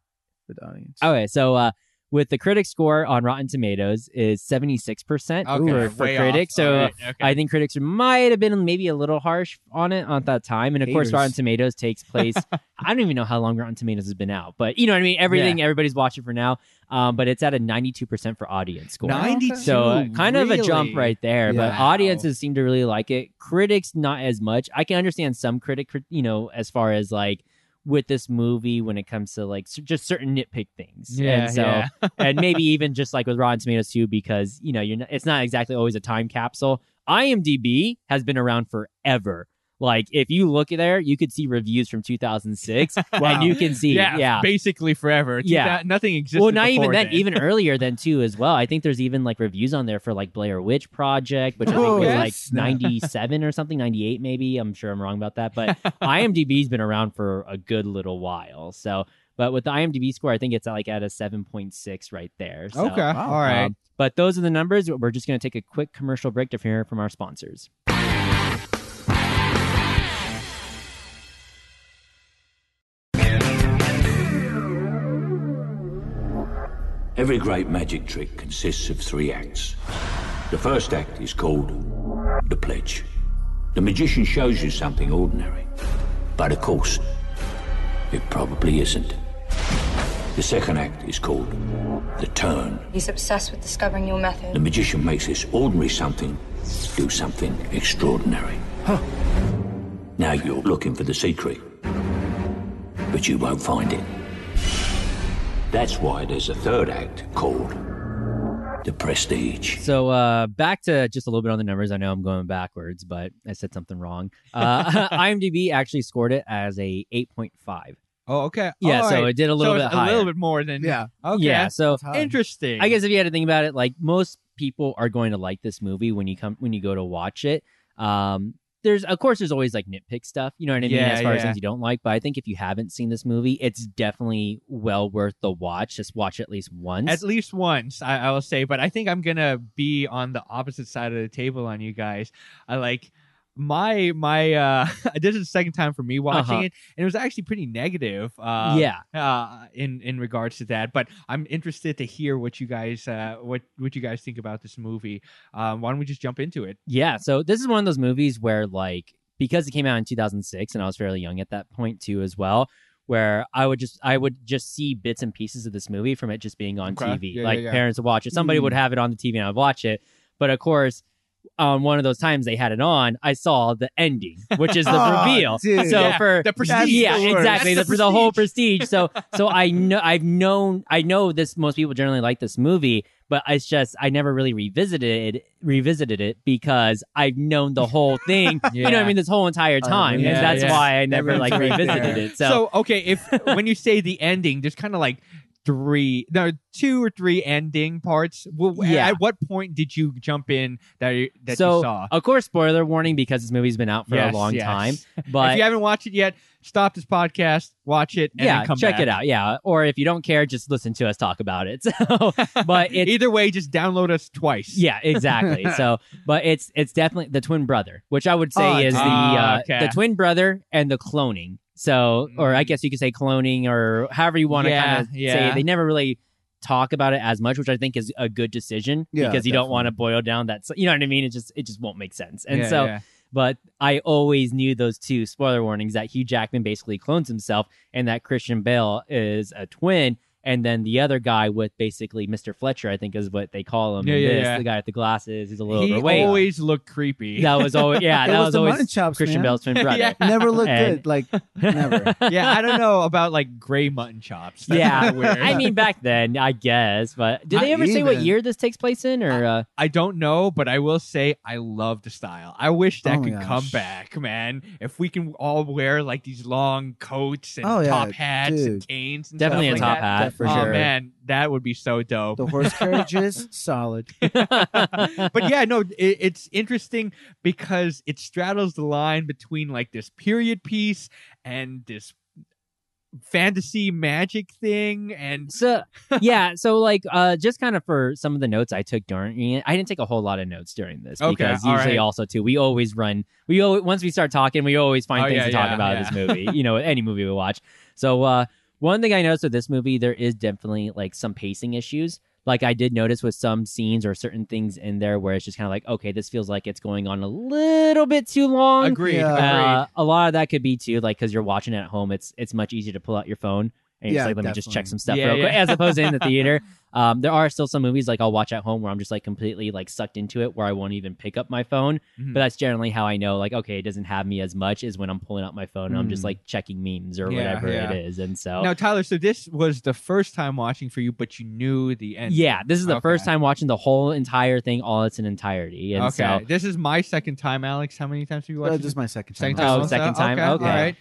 for the audience. Okay, so uh with the critic score on Rotten Tomatoes is 76% Okay, for, for critics. off. So right, okay. I think critics might have been maybe a little harsh on it at that time. And of course, Rotten Tomatoes takes place. [laughs] I don't even know how long Rotten Tomatoes has been out, but you know what I mean? Everything, everybody's watching for now. Um, but it's at a 92% for audience score. 92. So uh, kind of a jump right there, but audiences seem to really like it. Critics not as much. I can understand some critic, you know, as far as like with this movie when it comes to like just certain nitpick things. Yeah, and so yeah. [laughs] and maybe even just like with Rotten Tomatoes too, because you know you're not, it's not exactly always a time capsule. IMDb has been around forever. Like if you look there, you could see reviews from 2006, [laughs] Wow. and you can see yeah, yeah. basically forever. Yeah. Yeah, nothing existed. Well, not even then, then. even [laughs] earlier than too as well. I think there's even like reviews on there for like Blair Witch Project, which I think Oh, was yes. like [laughs] 97 or something, 98 maybe. I'm sure I'm wrong about that, but IMDb's been around for a good little while. So, but with the IMDb score, I think it's like at a 7.6 right there. So, Okay, Wow. all right. um, but those are the numbers. We're just going to take a quick commercial break to hear from our sponsors. Every great magic trick consists of three acts. The first act is called the pledge. The magician shows you something ordinary, but of course, it probably isn't. The second act is called the turn. He's obsessed with discovering your method. The magician makes this ordinary something do something extraordinary. Huh. Now you're looking for the secret, but you won't find it. That's why there's a third act called the prestige. So uh, back to just a little bit on the numbers. I know I'm going backwards, but I said something wrong. Uh, [laughs] IMDb actually scored it as a 8.5. Oh, okay. Yeah, All so right. it did a little So bit it's higher. A little bit more than. Yeah. Okay. Yeah, so Interesting. I guess if you had to think about it, like most people are going to like this movie when you come when you go to watch it. Um, there's of course there's always like nitpick stuff, you know what I mean, Yeah, as far as things you don't like. But I think if you haven't seen this movie, it's definitely well worth the watch. Just watch at least once. At least once, I, I will say. But I think I'm gonna be on the opposite side of the table on you guys. I like my my. uh [laughs] This is the second time for me watching Uh-huh. it, and it was actually pretty negative. Uh, yeah, Uh, in in regards to that, but I'm interested to hear what you guys uh what what you guys think about this movie. Um, why don't we just jump into it? yeah. So this is one of those movies where like because it came out in 2006 and I was fairly young at that point too as well. Where I would just I would just see bits and pieces of this movie from it just being on Okay. TV. Yeah, like yeah, yeah. parents would watch it. Somebody Mm. would have it on the TV and I'd watch it. But of course, on one of those times they had it on, I saw the ending, which is the [laughs] Oh, reveal. dude. So Yeah, for the prestige. yeah, the exactly. The, That's the the whole prestige. So so I know I've known I know this. Most people generally like this movie, but it's just I never really revisited it, revisited it because I've known the whole thing. [laughs] You know what I mean? This whole entire Oh, time, yeah, and that's yeah. why I never like revisited it. So, So okay, if when you say the ending, there's kind of like three, no, two or three ending parts. Well, Yeah. At what point did you jump in that you, that so you saw? of course, spoiler warning because this movie's been out for Yes, a long yes. time. [laughs] But if you haven't watched it yet, stop this podcast, watch it, and yeah, check back. it out. Yeah, or if you don't care, just listen to us talk about it. [laughs] So, but [laughs] Either way, just download us twice. Yeah, exactly. so, but it's it's definitely the twin brother, which I would say Oh, is the uh, okay. the twin brother and the cloning. So, or I Mm. guess you could say cloning, or however you want to Yeah, kind of say yeah. it. They never really talk about it as much, which I think is a good decision Yeah, because you don't definitely. want to boil down that. You know what I mean? It just it just won't make sense. And so, but I always knew those two spoiler warnings that Hugh Jackman basically clones himself and that Christian Bale is a twin. And then the other guy with basically Mr. Fletcher, I think is what they call him. Yeah, yeah, this, yeah. The guy with the glasses. He's a little he overweight. always looked creepy. that was always yeah. [laughs] That was was, the always mutton chops, Christian man. Bale's twin brother. [laughs] Yeah. Never looked And- good. Like never. [laughs] yeah, I don't know about like gray mutton chops. That's Yeah, weird. I mean back then, I guess. But did Not they ever say what year this takes place in, or uh, I don't know, but I will say I love the style. I wish that Oh my could come back, man. If we can all wear like these long coats and Oh, yeah, top hats and canes and definitely a like top that. hat for oh sure? man, that would be so dope. The horse carriages, [laughs] solid. [laughs] but yeah, no, it, it's interesting because it straddles the line between like this period piece and this fantasy magic thing and So yeah, so like uh just kind of for some of the notes I took during I didn't take a whole lot of notes during this Okay, because usually right. also too we always run we always once we start talking we always find Oh, things yeah, to talk yeah, about in yeah. this movie you [laughs] know any movie we watch so uh one thing I noticed with this movie there is definitely like some pacing issues like I did notice with some scenes or certain things in there where it's just kind of like okay this feels like it's going on a little bit too long agreed, Yeah. agreed. uh, a lot of that could be too, like because you're watching it at home. It's it's much easier to pull out your phone and Yeah, just like let me just check definitely. some stuff Yeah, real yeah. quick, as opposed to in the [laughs] theater. Um, there are still some movies like I'll watch at home where I'm just like completely like sucked into it, where I won't even pick up my phone. Mhm. But that's generally how I know, like, okay, it doesn't have me as much as when I'm pulling out my phone and I'm just Hmm. like checking memes or Yeah, whatever yeah. it is. And so, Now, Tyler, so this was the first time watching for you, but you knew the end. yeah, this is the first time watching the whole entire thing, all its in entirety. And okay, so, this is my second time, Alex. How many times have you watched Uh, it? just my second Second time. time. Oh, second time, Okay. okay. All right.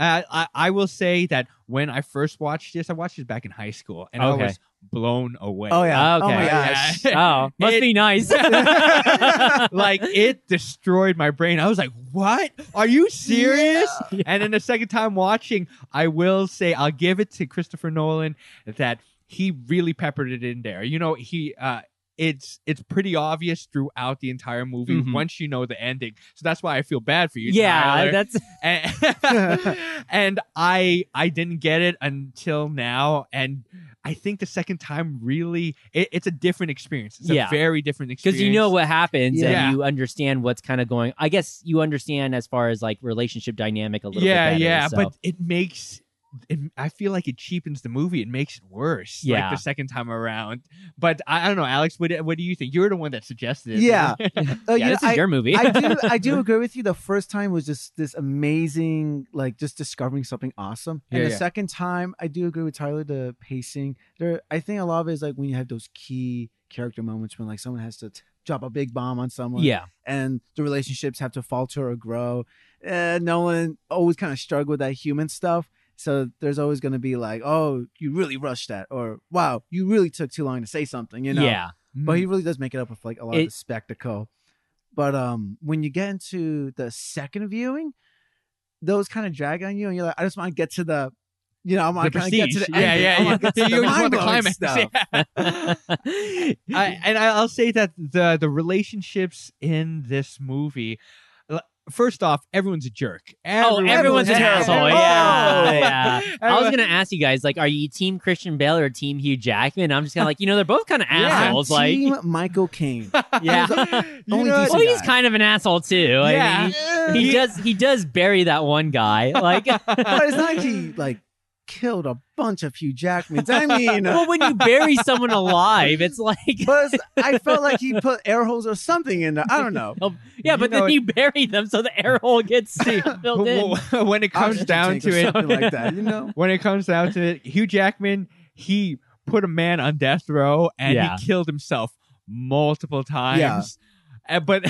Uh, I I will say that when I first watched this, I watched this back in high school, and Okay. I was blown away. Oh yeah. Okay. Oh my Yeah. gosh. oh, [laughs] must It- be nice. [laughs] [laughs] like it destroyed my brain. I was like, "What? Are you serious?" And then the second time watching, I will say I'll give it to Christopher Nolan that he really peppered it in there. You know, he uh it's it's pretty obvious throughout the entire movie Mhm. once you know the ending. So that's why I feel bad for you. yeah, Tyler. [laughs] that's [laughs] and, [laughs] and I I didn't get it until now, and I think the second time really it, it's a different experience. It's Yeah. a very different experience because you know what happens Yeah. and you understand what's kind of going. I guess you understand as far as like relationship dynamic a little Yeah, bit better. yeah, so. but it makes. It, I feel like it cheapens the movie. It makes it worse. Yeah. like the second time around. But I, I don't know, Alex. What what do you think? You're the one that suggested it. Yeah. Uh, [laughs] yeah, you know, this is I, your movie. I do I do [laughs] agree with you. The first time was just this amazing, like just discovering something awesome. And Yeah, the yeah. second time, I do agree with Tyler. The pacing there, I think a lot of it is like when you have those key character moments when like someone has to t- drop a big bomb on someone, yeah, and the relationships have to falter or grow. Uh, Nolan always kind of struggled with that human stuff. So there's always going to be like, oh, you really rushed that, or wow, you really took too long to say something, you know? yeah, but he really does make it up with like a lot of the spectacle. But um, when you get into the second viewing, those kind of drag on you, and you're like, I just want to get to the, you know, I want the to get to the yeah. Yeah, yeah. get to [laughs] you just want the climax. [laughs] stuff. Yeah. I, and I'll say that the the relationships in this movie. L- First off, everyone's a jerk. Oh, Everyone- everyone's an Everyone's asshole. terrible. Yeah, yeah. [laughs] I was gonna ask you guys, like, are you team Christian Bale or team Hugh Jackman? I'm just kind of like, you know, they're both kind of [laughs] Yeah. assholes. Like, Team [laughs] Michael Caine. yeah. You Only know, decent Well, he's kind of an asshole too. I Yeah. mean, he, he does he does bury that one guy. Like, but it's not like he like killed a bunch of Hugh Jackmans. I mean, [laughs] well, when you bury someone alive, it's like, but I felt like he put air holes or something in there. I don't know. [laughs] yeah, You but know then you bury them so the air hole gets [laughs] filled in. when it comes Oxygen down to it, something like that, you know. when it comes down to it, Hugh Jackman, he put a man on death row and Yeah. he killed himself multiple times. Yeah. Uh, but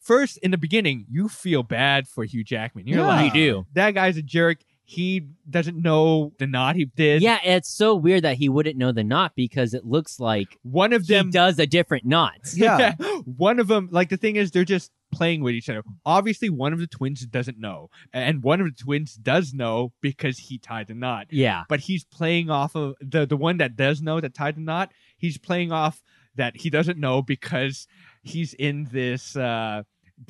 first, in the beginning, you feel bad for Hugh Jackman. You're Yeah. like, You do. that guy's a jerk. He doesn't know the knot he did. Yeah, it's so weird that he wouldn't know the knot because it looks like One of he them does a different knot. [laughs] Yeah. [laughs] one of them, like the thing is, they're just playing with each other. Obviously, one of the twins doesn't know, and one of the twins does know because he tied the knot. Yeah. But he's playing off of the the one that does know that tied the knot. He's playing off that he doesn't know because he's in this uh,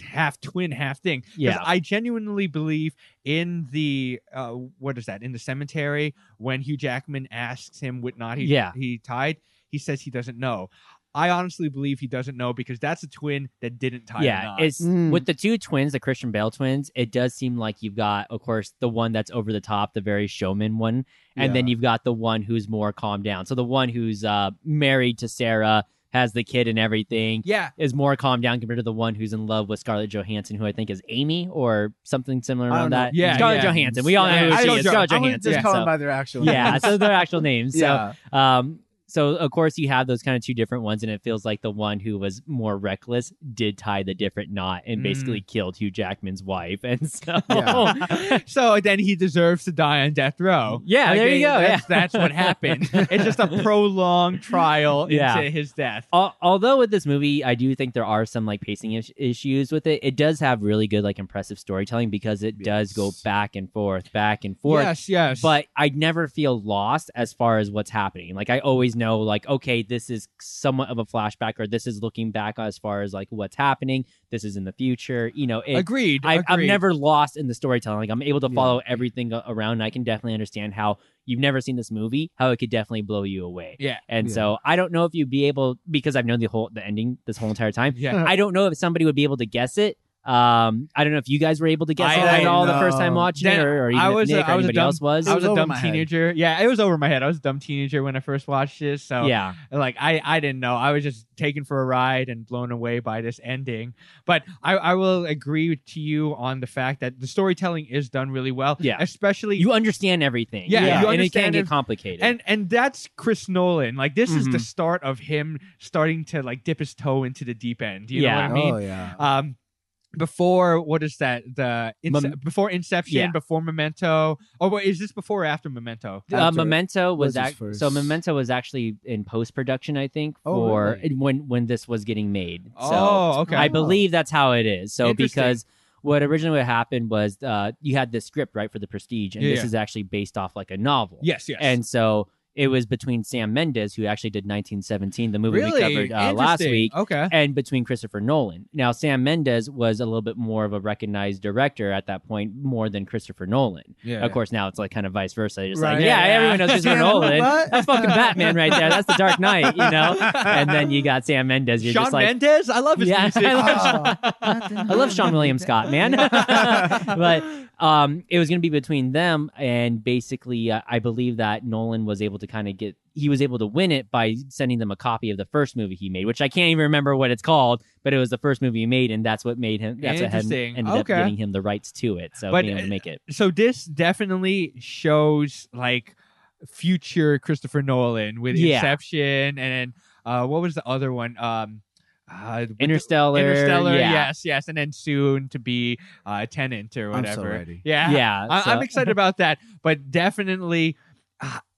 half twin, half thing. Yeah. I genuinely believe in the uh, what is that in the cemetery when Hugh Jackman asks him what knot he Yeah. he tied. He says he doesn't know. I honestly believe he doesn't know because that's a twin that didn't tie the yeah, knot. it's Mm. with the two twins, the Christian Bale twins. It does seem like you've got, of course, the one that's over the top, the very showman one, and then you've got the one who's more calmed down. So the one who's uh, married to Sarah, has the kid and everything, yeah. is more calmed down compared to the one who's in love with Scarlett Johansson, who I think is Amy or something similar around that. Yeah, Scarlett yeah. Johansson. We all know who she is. Scarlett Johansson. just call so- them by their actual yeah, names. so their actual names. [laughs] yeah. So, um, so of course you have those kind of two different ones, and it feels like the one who was more reckless did tie the different knot and Mm. basically killed Hugh Jackman's wife, and [laughs] so Yeah. so then he deserves to die on death row. Yeah, Like, there you go, That's, yeah. that's what happened. it's just a [laughs] prolonged trial Yeah. into his death. Al- although with this movie, I do think there are some like pacing is- issues with it. It does have really good like impressive storytelling because it does go back and forth, back and forth. Yes, yes. But I never feel lost as far as what's happening. Like I always know, like okay, this is somewhat of a flashback, or this is looking back as far as like what's happening. This is in the future. You know, it, agreed. I, I'm never lost in the storytelling. Like I'm able to Yeah. follow everything around. And I can definitely understand how you've never seen this movie, how it could definitely blow you away. Yeah. And Yeah. so I don't know if you'd be able because I've known the whole the ending this whole entire time. [laughs] Yeah. I don't know if somebody would be able to guess it. Um, I don't know if you guys were able to guess I- it at I all the first time watching Then it, or, or even I was a- Nick or I was a anybody dumb- else was. I was It a dumb my head. teenager. Yeah, it was over my head. I was a dumb teenager when I first watched this. So yeah, like I, I didn't know. I was just taken for a ride and blown away by this ending. But I, I will agree to you on the fact that the storytelling is done really well. Yeah. Especially you understand everything. Yeah, you and it can understand get complicated. and and that's Chris Nolan. Like this is the Mhm. start of him starting to like dip his toe into the deep end. You Yeah. know what I mean? Oh yeah. um before what is that the Ince- Mem- before inception Yeah. before memento or is this before or after memento uh, Memento was, was ac- first- so Memento was actually in post production, I think, Oh, for really? when when this was getting made. So oh okay I believe that's how it is. So because what originally what happened was uh, you had this script right for the Prestige, and Yeah, this yeah. is actually based off like a novel. yes yes And so it was between Sam Mendes, who actually did 1917, the movie really we covered uh, last week, okay and between Christopher Nolan. Now, Sam Mendes was a little bit more of a recognized director at that point, more than Christopher Nolan. yeah Of course, now it's like kind of vice versa. Just Right. like, yeah, Yeah, everyone knows Christopher [laughs] Nolan. That's fucking Batman right there. That's the Dark Knight, you know? And then you got Sam Mendes. You're Sean just like, Mendes I love his Yeah, music [laughs] I love Oh. I love Seann William Scott, man. [laughs] but um, it was going to be between them, and basically, uh, I believe that Nolan was able to kind of get he was able to win it by sending them a copy of the first movie he made, which I can't even remember what it's called, but it was the first movie he made, and that's what made him. That's what had, Interesting. ended up Okay. getting him the rights to it. So But, being able to uh, make it. so this definitely shows like future Christopher Nolan with Yeah. Inception and then uh what was the other one um uh, Interstellar, Interstellar, yeah. yes, yes, and then soon to be uh, Tenet or I'm so whatever. ready. Yeah, Yeah, I, so- I'm excited about that. But definitely,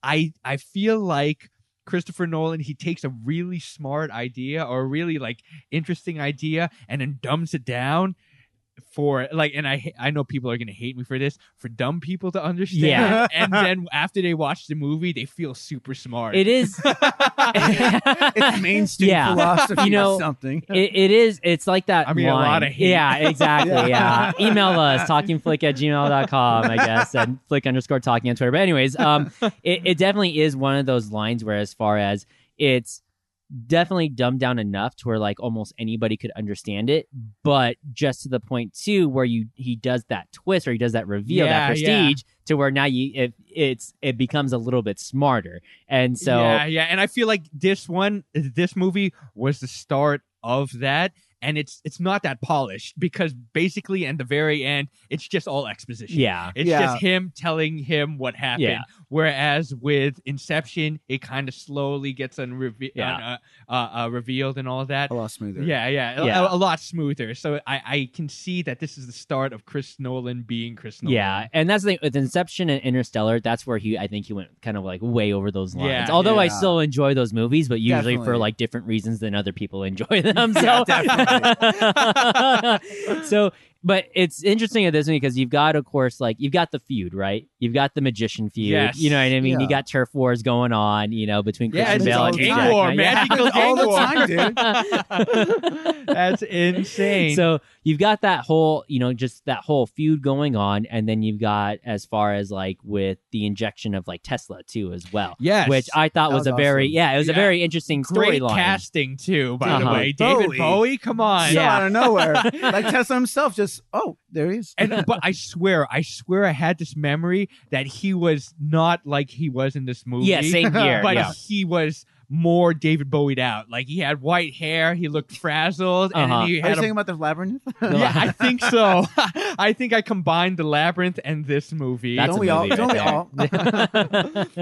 I I feel like Christopher Nolan he takes a really smart idea or a really like interesting idea and then dumbs it down for like and I I know people are gonna hate me for this for dumb people to understand Yeah. [laughs] and then [laughs] after they watch the movie they feel super smart. It is. [laughs] it's mainstream Yeah. philosophy You know, or something. It, it is. It's like that. I mean, a lot of hate. Yeah, exactly. Yeah. Yeah. Email us, talkingflick at gmail.com, I guess, and flick underscore talking on Twitter. But, anyways, um, it, it definitely is one of those lines where, as far as it's definitely dumbed down enough to where like almost anybody could understand it, but just to the point too where you he does that twist or he does that reveal, Yeah, that yeah. prestige to where now you it, it's it becomes a little bit smarter. And so yeah, yeah, and I feel like this one, this movie was the start of that, and it's it's not that polished because basically, in the very end, it's just all exposition. yeah. It's Yeah. just him telling him what happened. Yeah. Whereas with Inception, it kind of slowly gets unreve- Yeah. un- uh, uh, uh, revealed and all that. A lot smoother. Yeah, yeah, a- Yeah. A, a lot smoother. So I, I can see that this is the start of Chris Nolan being Chris Nolan. Yeah, and that's the thing with Inception and Interstellar. That's where he, I think, he went kind of like way over those lines. Yeah, Although I still enjoy those movies, but usually for like different reasons than other people [laughs] enjoy them. So, Yeah, [laughs] so but it's interesting at this one because you've got, of course, like you've got the feud, right? You've got the magician feud. Yes. You know what I mean? You Yeah. got turf wars going on, you know, between Yeah, Christian it's Bale all and gang Jack war, Knight. magical Yeah. all the gang time, dude. [laughs] That's insane. So you've got that whole, you know, just that whole feud going on, and then you've got as far as like with the injection of like Tesla too as well, yes, which I thought was, was a very yeah, it was a very interesting great storyline. casting too. By the Uh-huh. way, David Bowie. Bowie, come on. So Yeah. out of nowhere, like [laughs] Tesla himself, just oh, there he is. and but I [laughs] swear, I swear, I had this memory that he was not like he was in this movie. Yeah, same [laughs] here. but yeah. he was more David Bowie'd out. Like he had white hair, he looked frazzled, Uh-huh. and he Are you a saying about the labyrinth? [laughs] yeah, I think so. I think I combined the labyrinth and this movie. That's don't a we all? movie Don't we all?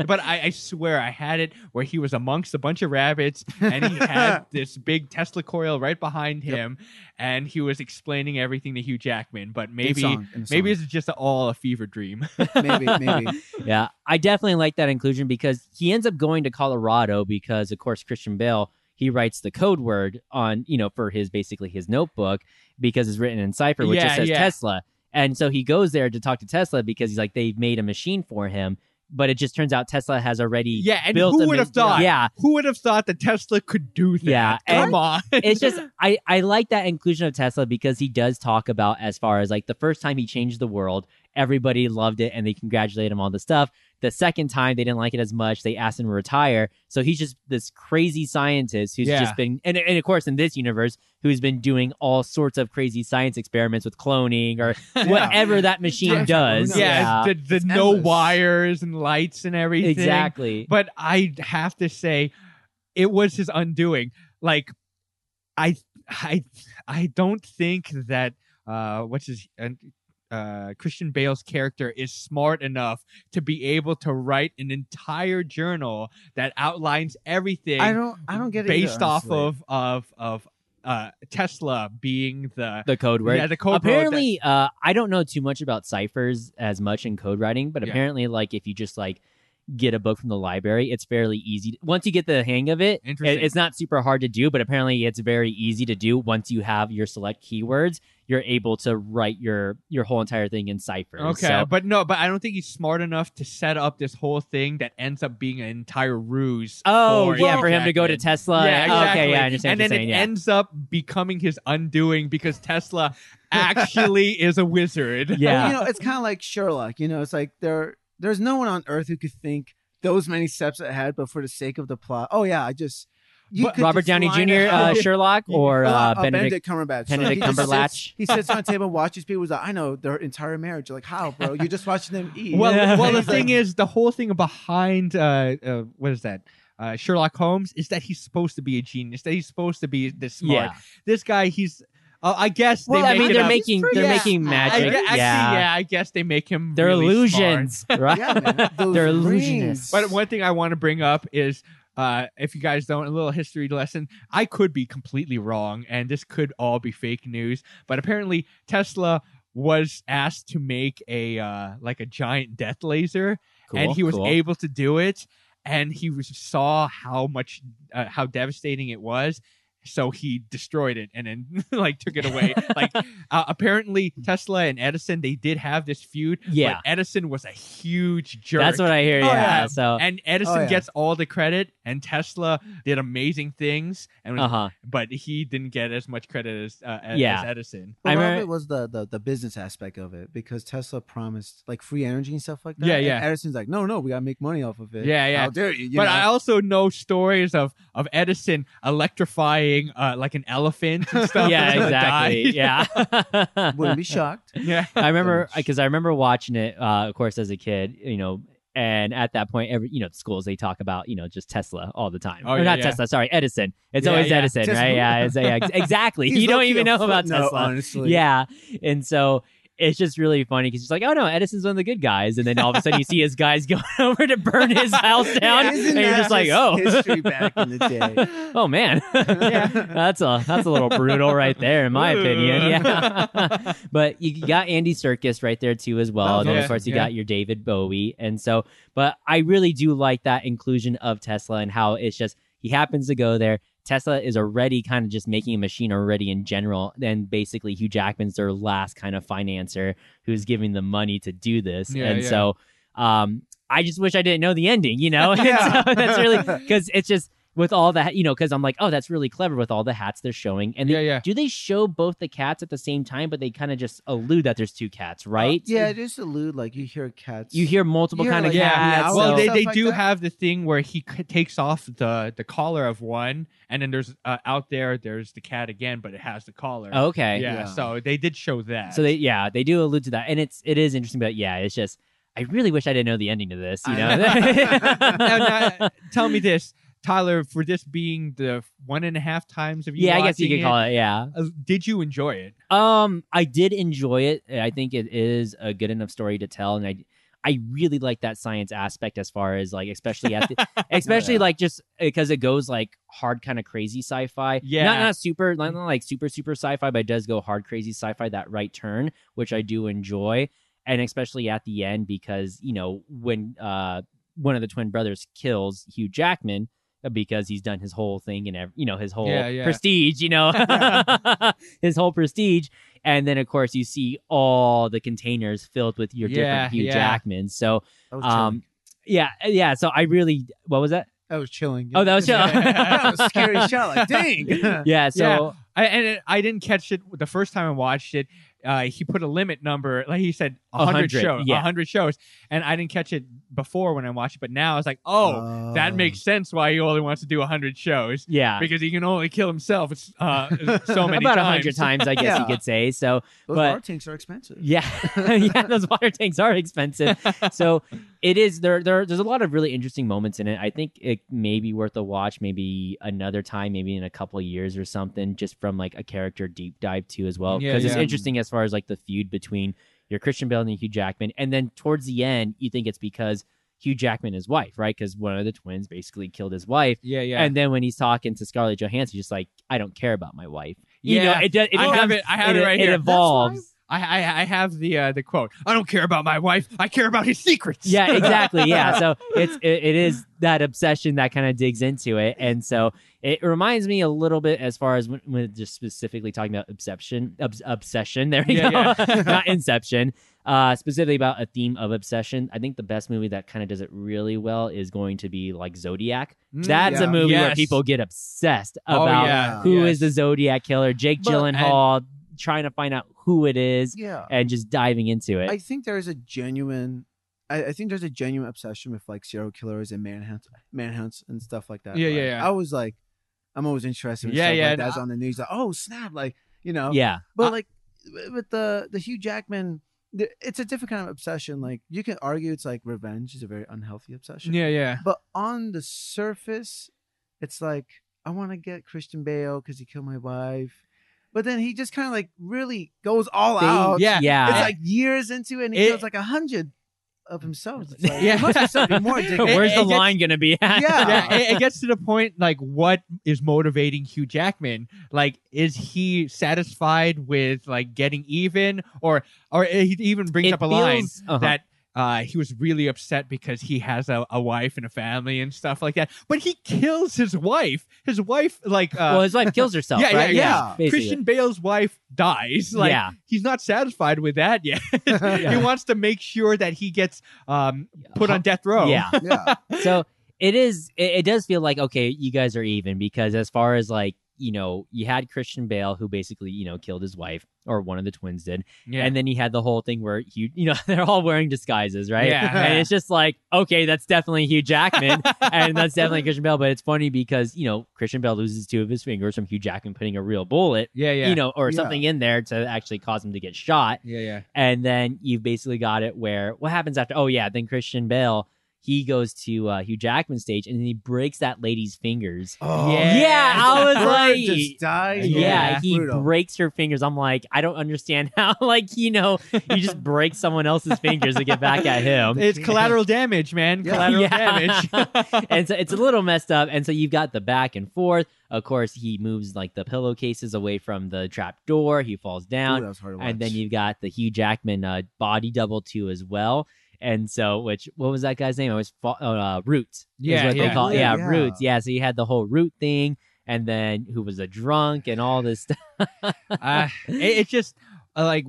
but I, I swear I had it where he was amongst a bunch of rabbits and he had this big Tesla coil right behind Yep. Him and he was explaining everything to Hugh Jackman. But maybe song, maybe it's just all a fever dream. [laughs] maybe maybe. [laughs] Yeah, I definitely like that inclusion because he ends up going to Colorado because, of course, Christian Bale he writes the code word on you know for his basically his notebook because it's written in cipher, which Yeah, just says yeah. Tesla, and so he goes there to talk to Tesla because he's like they've made a machine for him, but it just turns out Tesla has already yeah, and built who would have thought? Yeah, Who would have thought that Tesla could do that? Yeah, Come on. it's just [laughs] I I like that inclusion of Tesla because he does talk about as far as like the first time he changed the world, everybody loved it and they congratulate him on the stuff. The second time they didn't like it as much, they asked him to retire. So he's just this crazy scientist who's Yeah. just been and, and of course in this universe who's been doing all sorts of crazy science experiments with cloning or [laughs] whatever that machine does. yeah, the, the no wires and lights and everything. exactly. But I have to say, it was his undoing. Like, I, I, I don't think that uh, what's his uh, Christian Bale's character is smart enough to be able to write an entire journal that outlines everything I don't. I don't get it based either, off honestly. of of of uh, Tesla being the the code word. yeah the code word that- apparently uh i don't know too much about ciphers as much in code writing but Yeah. apparently like if you just like get a book from the library it's fairly easy once you get the hang of it, it Interesting. it's not super hard to do but apparently it's very easy to do once you have your select keywords you're able to write your your whole entire thing in cipher. Okay, so, but no, but I don't think he's smart enough to set up this whole thing that ends up being an entire ruse. oh for yeah Hugh for him to go to tesla yeah, exactly. okay yeah i understand And what then you're saying it yeah. ends up becoming his undoing because Tesla [laughs] actually is a wizard. Yeah. Well, you know, it's kind of like Sherlock. You know, it's like there, there's no one on Earth who could think those many steps ahead, but for the sake of the plot, oh yeah, I just. You But could robert just downey jr uh, [laughs] sherlock or Uh, uh, uh, benedict Cumberbatch. Benedict he just Cumberbatch. sits- he sits on a table and watches people. He's like, I know their entire marriage. You're like, how, bro? You're just watching them eat. Well, Yeah. [laughs] well, the thing is, the whole thing behind uh, uh what is that? Uh, Sherlock Holmes is that he's supposed to be a genius. That he's supposed to be this smart. yeah This guy, he's. Uh, I guess. Well, they i make mean it they're up- making they're Yeah. making I, magic gue- actually, yeah. I guess they make him. they're really smart. illusions [laughs] right yeah, man. [laughs] They're rings. illusionists. But one thing I want to bring up is, uh, if you guys don't, a little history lesson. I could be completely wrong, and this could all be fake news. But apparently, Tesla was asked to make a uh, like a giant death laser, and he was cool. able to do it. And he was, saw how much, uh, how devastating it was. So he destroyed it and then [laughs] like took it away. [laughs] like uh, apparently Tesla and Edison they did have this feud. Yeah. but Edison was a huge jerk. That's what I hear. Oh, yeah. yeah. So, And Edison Oh, yeah. gets all the credit, and Tesla did amazing things, and uh huh. but he didn't get as much credit as uh, as, Yeah. as Edison. But I a lot remember- it was the, the the business aspect of it because Tesla promised like free energy and stuff like that. Yeah, and yeah. Edison's like, no, no, we gotta make money off of it. Yeah, yeah. How dare you? you but know? I also know stories of of Edison electrifying uh, like an elephant and [laughs] stuff. yeah, until exactly. died. Yeah. [laughs] wouldn't be shocked. [laughs] yeah. I remember because I remember watching it, uh, of course, as a kid. You know, and at that point, every you know, the schools they talk about you know just Tesla all the time. Oh, or yeah, not yeah. Tesla, sorry, Edison. It's Yeah, always yeah. Edison, Tesla. right? Yeah, it's, yeah, exactly. You don't even know about footnote, Tesla. honestly. Yeah, and so. It's just really funny because he's like, oh no, Edison's one of the good guys, and then all of a sudden you see his guys [laughs] going [laughs] over to burn his [laughs] house down, Isn't and you're just like, oh, history back in the day. oh man, that's a that's a little brutal right there, in my opinion. Yeah, but you got Andy Serkis right there too as well. Was And then of course you yeah. got your David Bowie, and so. But I really do like that inclusion of Tesla and how it's just he happens to go there. Tesla is already kind of just making a machine already in general. Then basically Hugh Jackman's their last kind of financer who's giving them money to do this. Yeah, and yeah. so um I just wish I didn't know the ending, you know? [laughs] Yeah. so that's really [laughs] because it's just with all that, you know, because I'm like, oh, that's really clever with all the hats they're showing. And they, Yeah, yeah. do they show both the cats at the same time, but they kind of just allude that there's two cats, right? Yeah, just allude like you hear cats. You hear multiple You hear, kind of like, Yeah, cats. meow well, and they, they like do that? have the thing where he c- takes off the the collar of one, and then there's uh, out there there's the cat again, but it has the collar. okay. yeah, Yeah. So they did show that. So they yeah, they do allude to that. And it's it is interesting, but yeah, it's just I really wish I didn't know the ending to this, you know. [laughs] now, now, tell me this, Tyler, for this being the one and a half times of you, yeah, I guess you could call it, yeah. uh, did you enjoy it? Um, I did enjoy it. I think it is a good enough story to tell, and I, I really like that science aspect as far as like, especially at the, [laughs] especially Yeah. like just because it goes like hard, kind of crazy sci-fi. Yeah. not not super, not, not like super super sci-fi, but it does go hard, crazy sci-fi. That right turn, which I do enjoy, and especially at the end because you know when uh one of the twin brothers kills Hugh Jackman. Because he's done his whole thing and you know his whole Yeah, yeah. prestige, you know, [laughs] [laughs] his whole prestige, and then of course you see all the containers filled with your Yeah, different Hugh yeah. Jackman. So um, yeah, yeah. So I really, what was that? that was chilling. Oh, that was [laughs] chilling. that was a scary shot. Like, dang. Yeah. So I, and it, I didn't catch it the first time I watched it. Uh, he put a limit number, like he said, hundred 100, shows, yeah. hundred shows, and I didn't catch it before when I watched it. But now I was like, oh, that makes sense why he only wants to do hundred shows yeah, because he can only kill himself It's uh, [laughs] so many about a times. hundred times, I guess you could say. So Those but- water tanks are expensive. yeah, [laughs] yeah, those water tanks are expensive. so it is there, there there's a lot of really interesting moments in it i think it may be worth a watch maybe another time maybe in a couple of years or something just from like a character deep dive too as well Yeah, because it's interesting as far as like the feud between your christian bale and hugh jackman and then towards the end you think it's because hugh jackman his wife right because one of the twins basically killed his wife yeah, yeah, and then when he's talking to scarlett johansson he's just like i don't care about my wife you Yeah. know it, does- it I have it. I have it, right it here. It evolves I, I I have the uh, the quote. I don't care about my wife. I care about his secrets. yeah exactly [laughs] yeah so it's it, it is that obsession that kind of digs into it and so it reminds me a little bit as far as when, when just specifically talking about obsession obs- obsession there we Yeah, go yeah. [laughs] not inception uh specifically about a theme of obsession i think the best movie that kind of does it really well is going to be like zodiac Mm, that's a yeah. movie where people get obsessed Oh, about yeah. who is yes. the zodiac killer jake But- gyllenhaal trying to find out who it is Yeah. and just diving into it I think there is a genuine. I, I think there's a genuine obsession with like serial killers and manhunt, manhunts and stuff like that. Yeah, yeah, Like, yeah. I was like, I'm always interested. In Yeah, stuff yeah, Like no, that's on the news. Like, oh snap! Like you know. yeah But I- like w- with the the Hugh Jackman, it's a different kind of obsession. Like you can argue it's like revenge is a very unhealthy obsession. yeah, yeah. But on the surface, it's like I want to get Christian Bale because he killed my wife. But then he just kind of like really goes all They- out. Yeah, yeah It's like years into it, and he It- kills like a hundred of himself. It's like, Yeah. There must be something more. [laughs] addictive. Where's it the gets- line gonna be at? Yeah. yeah, it, it gets to the point like what is motivating Hugh Jackman? Like, is he satisfied with like getting even, or or he even brings It up a line feels- uh-huh. that uh, he was really upset because he has a, a wife and a family and stuff like that. But he kills his wife. His wife, like, uh, well, his wife kills [laughs] herself. yeah, right? yeah, yeah. basically. Christian Bale's wife dies. Like, yeah, he's not satisfied with that yet. [laughs] he wants to make sure that he gets um, put on death row. yeah. yeah. So it is. It, it does feel like okay, you guys are even because as far as like you know, you had Christian Bale who basically you know killed his wife or one of the twins did, yeah. and then he had the whole thing where you you know [laughs] they're all wearing disguises, right? Yeah. and it's just like okay, that's definitely Hugh Jackman. [laughs] and that's definitely Christian Bale. But it's funny because you know Christian Bale loses two of his fingers from Hugh Jackman putting a real bullet, yeah, yeah, you know, or Yeah. something in there to actually cause him to get shot. yeah, yeah. And then you've basically got it where what happens after? Oh yeah, then Christian Bale he goes to uh, Hugh Jackman stage and then he breaks that lady's fingers. Oh, Yeah. Yeah, I was like, just dies. yeah, Yeah. he Brutal. breaks her fingers. I'm like, I don't understand [laughs] how, like, you know, you just break someone else's fingers to get back at him. [laughs] It's collateral damage, man. Yeah. Collateral Yeah. damage. [laughs] and so it's a little messed up. And so you've got the back and forth. Of course, he moves like the pillowcases away from the trap door. He falls Ooh, down. that was hard to and then you've got the Hugh Jackman uh, body double too as well. And so, which what was that guy's name? It was uh, Roots. Yeah, what they yeah. call Yeah, yeah, yeah. Roots. Yeah, so you had the whole root thing, and then who was a drunk and all this stuff. [laughs] uh, it, it's just uh, like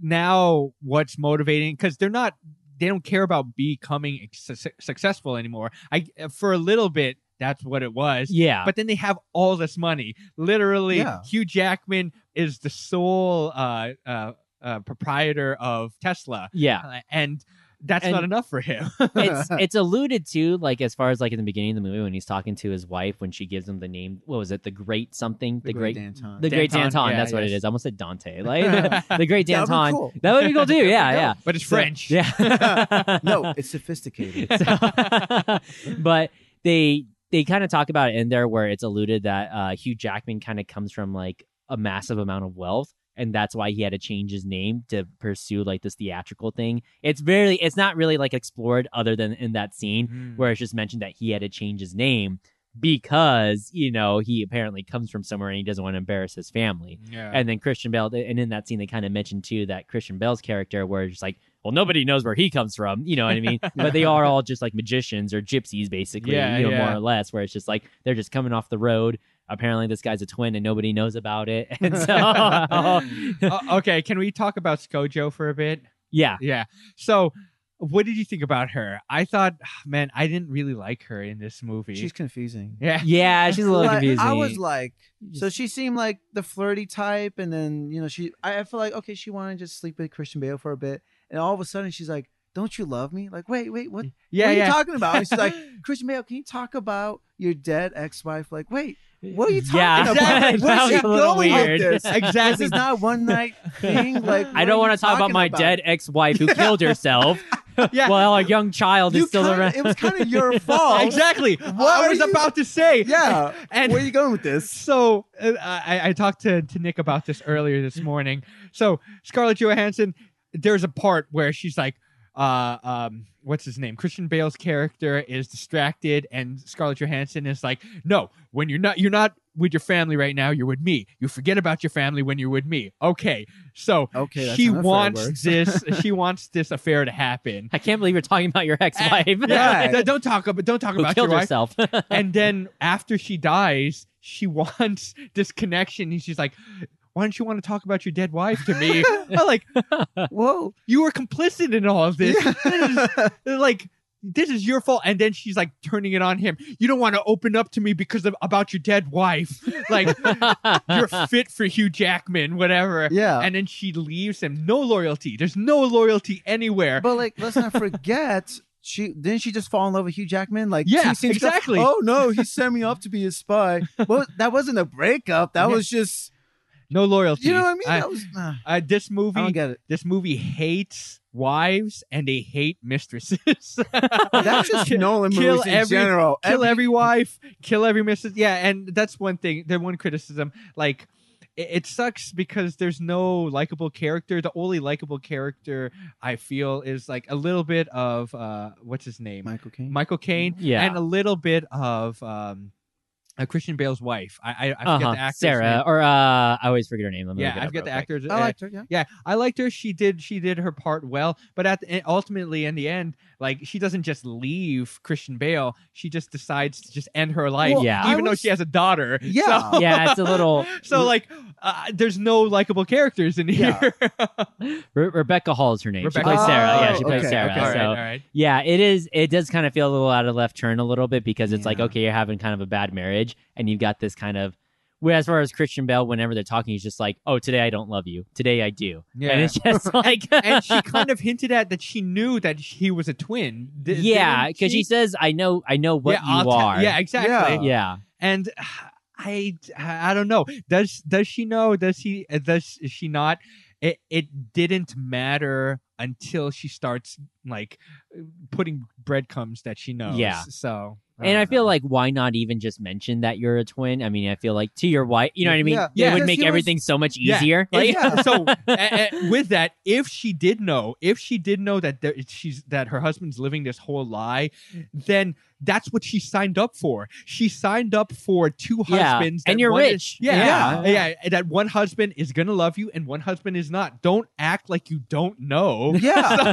now what's motivating because they're not they don't care about becoming su- successful anymore i for a little bit that's what it was yeah. but then they have all this money literally Yeah. hugh jackman is the sole uh, uh, uh, proprietor of tesla yeah. Uh, and that's And- not enough for him. it's [laughs] it's alluded to like as far as like in the beginning of the movie when he's talking to his wife when she gives him the name what was it? The great something? The, great, Danton. the great Danton, Danton yeah, that's what it is. I almost said Dante. [laughs] Like the great That would be Danton. cool. that would be cool too. [laughs] Yeah yeah. But it's french. Yeah. No, it's sophisticated. So- but they they kind of talk about it in there where it's alluded that uh, Hugh Jackman kind of comes from like a massive amount of wealth. And that's why he had to change his name to pursue like this theatrical thing. It's very, it's not really like explored other than in that scene Mm. where it's just mentioned that he had to change his name because, you know, he apparently comes from somewhere and he doesn't want to embarrass his family. yeah And then Christian Bale, and in that scene, they kind of mentioned too that Christian Bale's character, where it's just like, well, nobody knows where he comes from, you know what I mean? [laughs] but they are all just like magicians or gypsies, basically, Yeah, you know, yeah. more or less, where it's just like they're just coming off the road. Apparently, this guy's a twin and nobody knows about it. [laughs] And so, [laughs] Uh, [laughs] okay can we talk about ScoJo for a bit yeah, Yeah. So, what did you think about her? I thought, [sighs] man, I didn't really like her in this movie. She's confusing. yeah. yeah, she's a little Like, confusing. I was like, so she seemed like the flirty type, and then you know she. I, I feel like okay, she wanted to just sleep with Christian Bale for a bit, and all of a sudden she's like, "Don't you love me?" Like, wait, wait, what? Yeah, what are yeah. you talking about? And she's like, Christian Bale, can you talk about your dead ex-wife? Like, wait, what are you talking yeah, about? [laughs] Exactly. Where's she going with weird. this? [laughs] This exactly. is not one night thing. Like, I don't want to talk about my dead ex-wife who [laughs] killed herself Yeah. while a young child You is still kinda- around. It was kind of your fault. exactly. What I was you- about to say. Yeah. And Where are you going with this? so uh, I, I talked to, to Nick about this earlier this morning. So Scarlett Johansson, there's a part where she's like, uh, um, what's his name? Christian Bale's character is distracted, and Scarlett Johansson is like, "No, when you're not, you're not with your family right now. You're with me. You forget about your family when you're with me." Okay, so Okay, she wants this. [laughs] she wants this affair to happen. I can't believe you're talking about your ex-wife [laughs] Yeah, don't talk about don't talk who about killed your wife. herself. and then after she dies, she [laughs] wants this connection. And she's like, "Why don't you want to talk about your dead wife to me?" [laughs] I'm like, Whoa. you were complicit in all of this. This is- uh, like, this is your fault. And then she's like turning it on him. You don't want to open up to me because of about your dead wife. Like, [laughs] you're fit for Hugh Jackman, whatever. Yeah. And then she leaves him. No loyalty. There's no loyalty anywhere. But like, let's not forget, she didn't she just fall in love with Hugh Jackman? Like, Yeah, two scenes ago? exactly. oh no, he sent me up to be his spy. Well, that wasn't a breakup. That Yeah. was just, no loyalty. you know what I mean? I- that was. Uh, uh, this I movie don't get it. this movie hates wives and they hate mistresses. [laughs] That's just Kill- Nolan kill movies in every- general. kill Every- every wife, kill every mistress. Yeah, and that's one thing. The one criticism, like. It, it sucks because there's no likable character. The only likable character I feel is like a little bit of uh, what's his name, Michael Caine. Michael Caine, Yeah. and a little bit of um, uh, Christian Bale's wife. I I, I forget uh-huh. the actor's Sarah, name. or uh, I always forget her name. Let me Yeah, I forget the quick. actor's. I uh, liked her. Yeah. yeah, I liked her. She did she did her part well, but at the, ultimately in the end, like she doesn't just leave Christian Bale. She just decides to just end her life, Well, Yeah. I even though she has a daughter. Yeah. So, [laughs] Yeah, it's a little. [laughs] so like, uh, there's no likable characters in here. [laughs] Re- Rebecca Hall is her name. Rebecca she plays Hall. Sarah. Yeah, she Oh, plays okay, Sarah. okay. so all right. yeah, it is. It does kind of feel a little out of left turn a little bit because it's like okay, you're having kind of a bad marriage, and you've got this kind of. Where as far as Christian Bale, whenever they're talking, he's just like, "Oh, today I don't love you. Today I do." Yeah. And it's just [laughs] like, and she [laughs] kind of hinted at that she knew that he was a twin. Di- yeah, because she says, "I know, I know what yeah, I'll you ta- are." yeah, exactly. yeah. and [sighs] I I don't know. Does does she know? Does he? uh, Does she not? It it didn't matter until she starts like putting breadcrumbs that she knows. Yeah. So And I um, feel like why not even just mention that you're a twin? I mean, I feel like to your wife, you know what I mean? Yeah. Yeah. it would make he was- everything so much easier. If- Like, so [laughs] a- a- with that, if she did know, if she did know that there, she's that her husband's living this whole lie, then that's what she signed up for. She signed up for two husbands, Yeah, husbands, and you're one is- rich. yeah, Yeah. yeah, yeah. That one husband is gonna love you, and one husband is not. Don't act like you don't know. Yeah.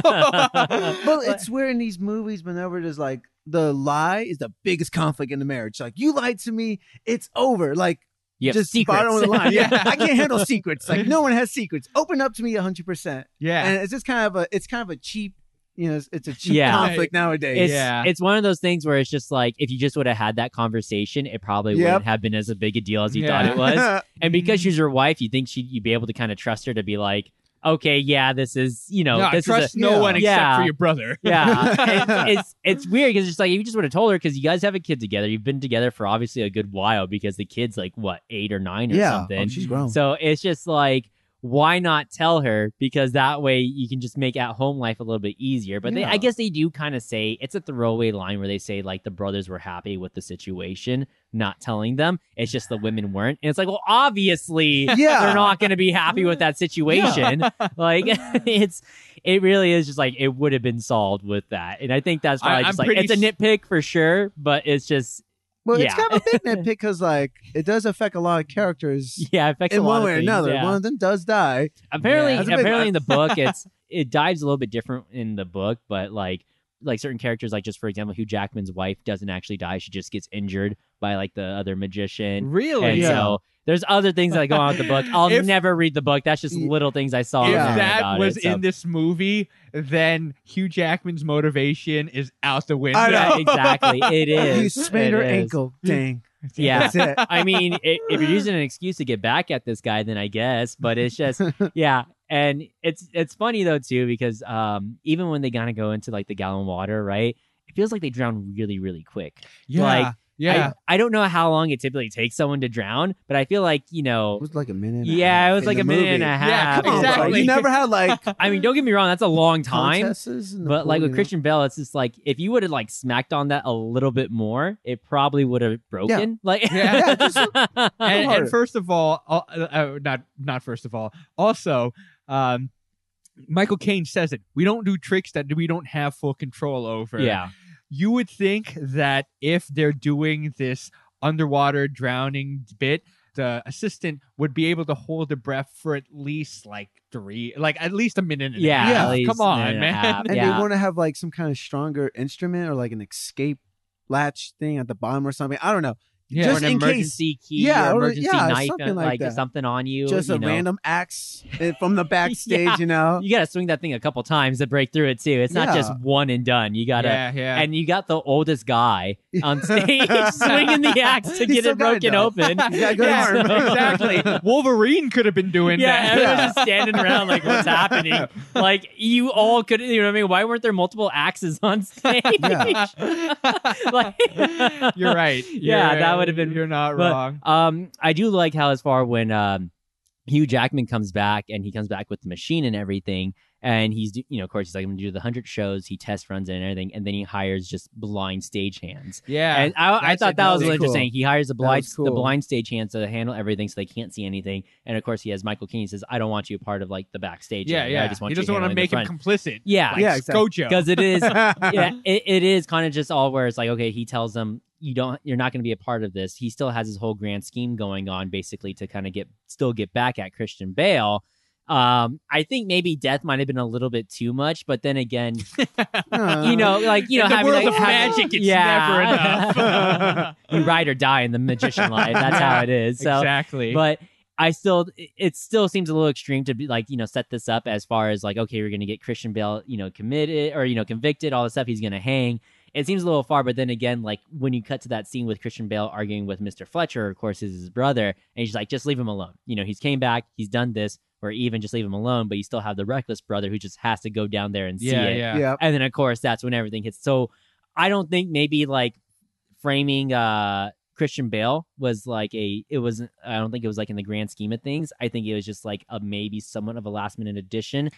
[laughs] So- Well, [laughs] it's weird in these movies whenever there's like the lie is the biggest conflict in the marriage. Like you lied to me, it's over. Like You have just secrets. bottom of the line. Yeah, [laughs] Yeah. I can't handle secrets. Like no one has secrets. Open up to me hundred percent. Yeah. And it's just kind of a it's kind of a cheap, you know, it's, it's a cheap Yeah. conflict nowadays. it's, Yeah. it's one of those things where it's just like if you just would have had that conversation, it probably Yep. wouldn't have been as a big a deal as you Yeah. thought it was. [laughs] And because mm-hmm. she's your wife, you think she you'd be able to kind of trust her to be like, okay, yeah, this is you know, no, I this trust is a, no Yeah. one except Yeah. for your brother. [laughs] yeah. it's, [laughs] it's it's weird because it's like you just would have told her because you guys have a kid together, you've been together for obviously a good while because the kid's like what eight or nine or yeah, oh, something. oh, she's grown. So it's just like, why not tell her? Because that way you can just make at home life a little bit easier. But they, I guess they do kind of say it's a throwaway line where they say like the brothers were happy with the situation, not telling them. It's just the women weren't. And it's like, well, obviously yeah, they're not going to be happy with that situation. [laughs] like [laughs] it's, it really is just like it would have been solved with that. And I think that's I- probably I'm like it's a nitpick for sure, but it's just Well, it's kind of a big nitpick because like it does affect a lot of characters yeah, it affects in a lot one of way or another. yeah. One of them does die. apparently Yeah. That's a big apparently in the book [laughs] it's it dives a little bit different in the book but like like certain characters like just for example hugh jackman's wife doesn't actually die she just gets injured by like the other magician Really? and Yeah. so there's other things that go on with the book [laughs] i'll If- never read the book that's just little things i saw if that was it, so- in this movie, then Hugh Jackman's motivation is out the window. I know. yeah exactly it [laughs] is you sprained It her ankle. Dang. [laughs] yeah it. I mean, i if you're using an excuse to get back at this guy, then I guess. But it's just, [laughs] yeah, and it's it's funny though too because um even when they kind of go into like the gallon water, right? It feels like they drown really really quick. Yeah. Like, yeah. I, I don't know how long it typically takes someone to drown, but I feel like you know. It was like a minute. and a Yeah, half it was like the a minute movie. and a half. Yeah, Come on, bro. Exactly. You never had like [laughs] I mean, don't get me wrong, that's a long time. contests in But like with you know? Christian Bale, it's just like if you would have like smacked on that a little bit more, it probably would have broken. Like, Yeah, just- [laughs] and, and first of all, uh, uh, not not first of all, also, um, Michael Caine says it. We don't do tricks that we don't have full control over. yeah, you would think that if they're doing this underwater drowning bit, the assistant would be able to hold the breath for at least like three, like at least a minute. And yeah, half. Yeah. least come on, and man. half, and yeah. they want to have like some kind of stronger instrument or like an escape latch thing at the bottom or something. I don't know. Yeah. Just or an in case- emergency key Yeah, or or- emergency yeah, knife, something uh, like like something on you. Just you a know. random axe [laughs] from the backstage, Yeah. you know. You got to swing that thing a couple times to break through it too. It's not just one and done. You got to, yeah, yeah. and you got the oldest guy [laughs] on stage [laughs] swinging the axe to get it broken open. He's got a good Yeah, arm. exactly. Wolverine could have been doing Yeah, that. everyone's just standing around like, what's happening? Like, you all could, you know what I mean? Why weren't there multiple axes on stage? Like, You're right. Yeah, You're- that would have been- You're not but, wrong. Um, I do like how as far when um Hugh Jackman comes back and he comes back with the machine and everything, and he's you know of course he's like I'm gonna do the hundred shows, he test runs it and everything, and then he hires just blind stagehands. Yeah. and I, I thought that was really really cool. interesting. He hires the blind was the cool. blind stagehands to handle everything so they can't see anything, and of course he has Michael Caine he says I don't want you a part of like the backstage. yeah, area. yeah. I just want he you doesn't want to make him complicit. Yeah, like Yeah, exactly. ScoJo. because [laughs] it is [laughs] yeah, it, it is kind of just all where it's like, okay, he tells them you don't, you're not going to be a part of this. He still has his whole grand scheme going on, basically to kind of get, still get back at Christian Bale. Um, I think maybe death might have been a little bit too much, but then again, [laughs] you know, like you know, In the having world like, of having- magic, it's yeah. never enough. [laughs] [laughs] you ride or die in the magician life. That's how it is. So, exactly. but I still, it- still seems a little extreme to be like, you know, set this up as far as like, okay, we're going to get Christian Bale, you know, committed or, you know, convicted, all the stuff he's going to hang. It seems a little far, but then again, like when you cut to that scene with Christian Bale arguing with Mr. Fletcher, of course, is his brother, and he's like, just leave him alone. You know, he's came back, he's done this, or even just leave him alone, but you still have the reckless brother who just has to go down there and see yeah, it. yeah. yeah. And then of course that's when everything hits. So I don't think maybe like framing uh Christian Bale was like a it wasn't I don't think it was like in the grand scheme of things. I think it was just like a maybe somewhat of a last minute addition.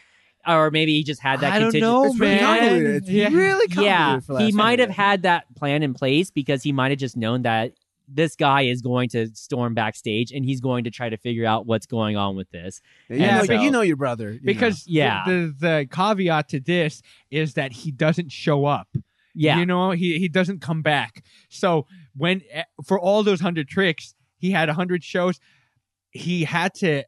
Or maybe he just had that I don't know, It's really man. convoluted. It's Yeah. really convoluted yeah, for he might have had that plan in place because he might have just known that this guy is going to storm backstage and he's going to try to figure out what's going on with this. Yeah, you, know, so- you know your brother. you Because the- Yeah. the, the caveat to this is that he doesn't show up. Yeah. You know, he he doesn't come back. So when eh, for all those hundred tricks, he had a hundred shows. He had to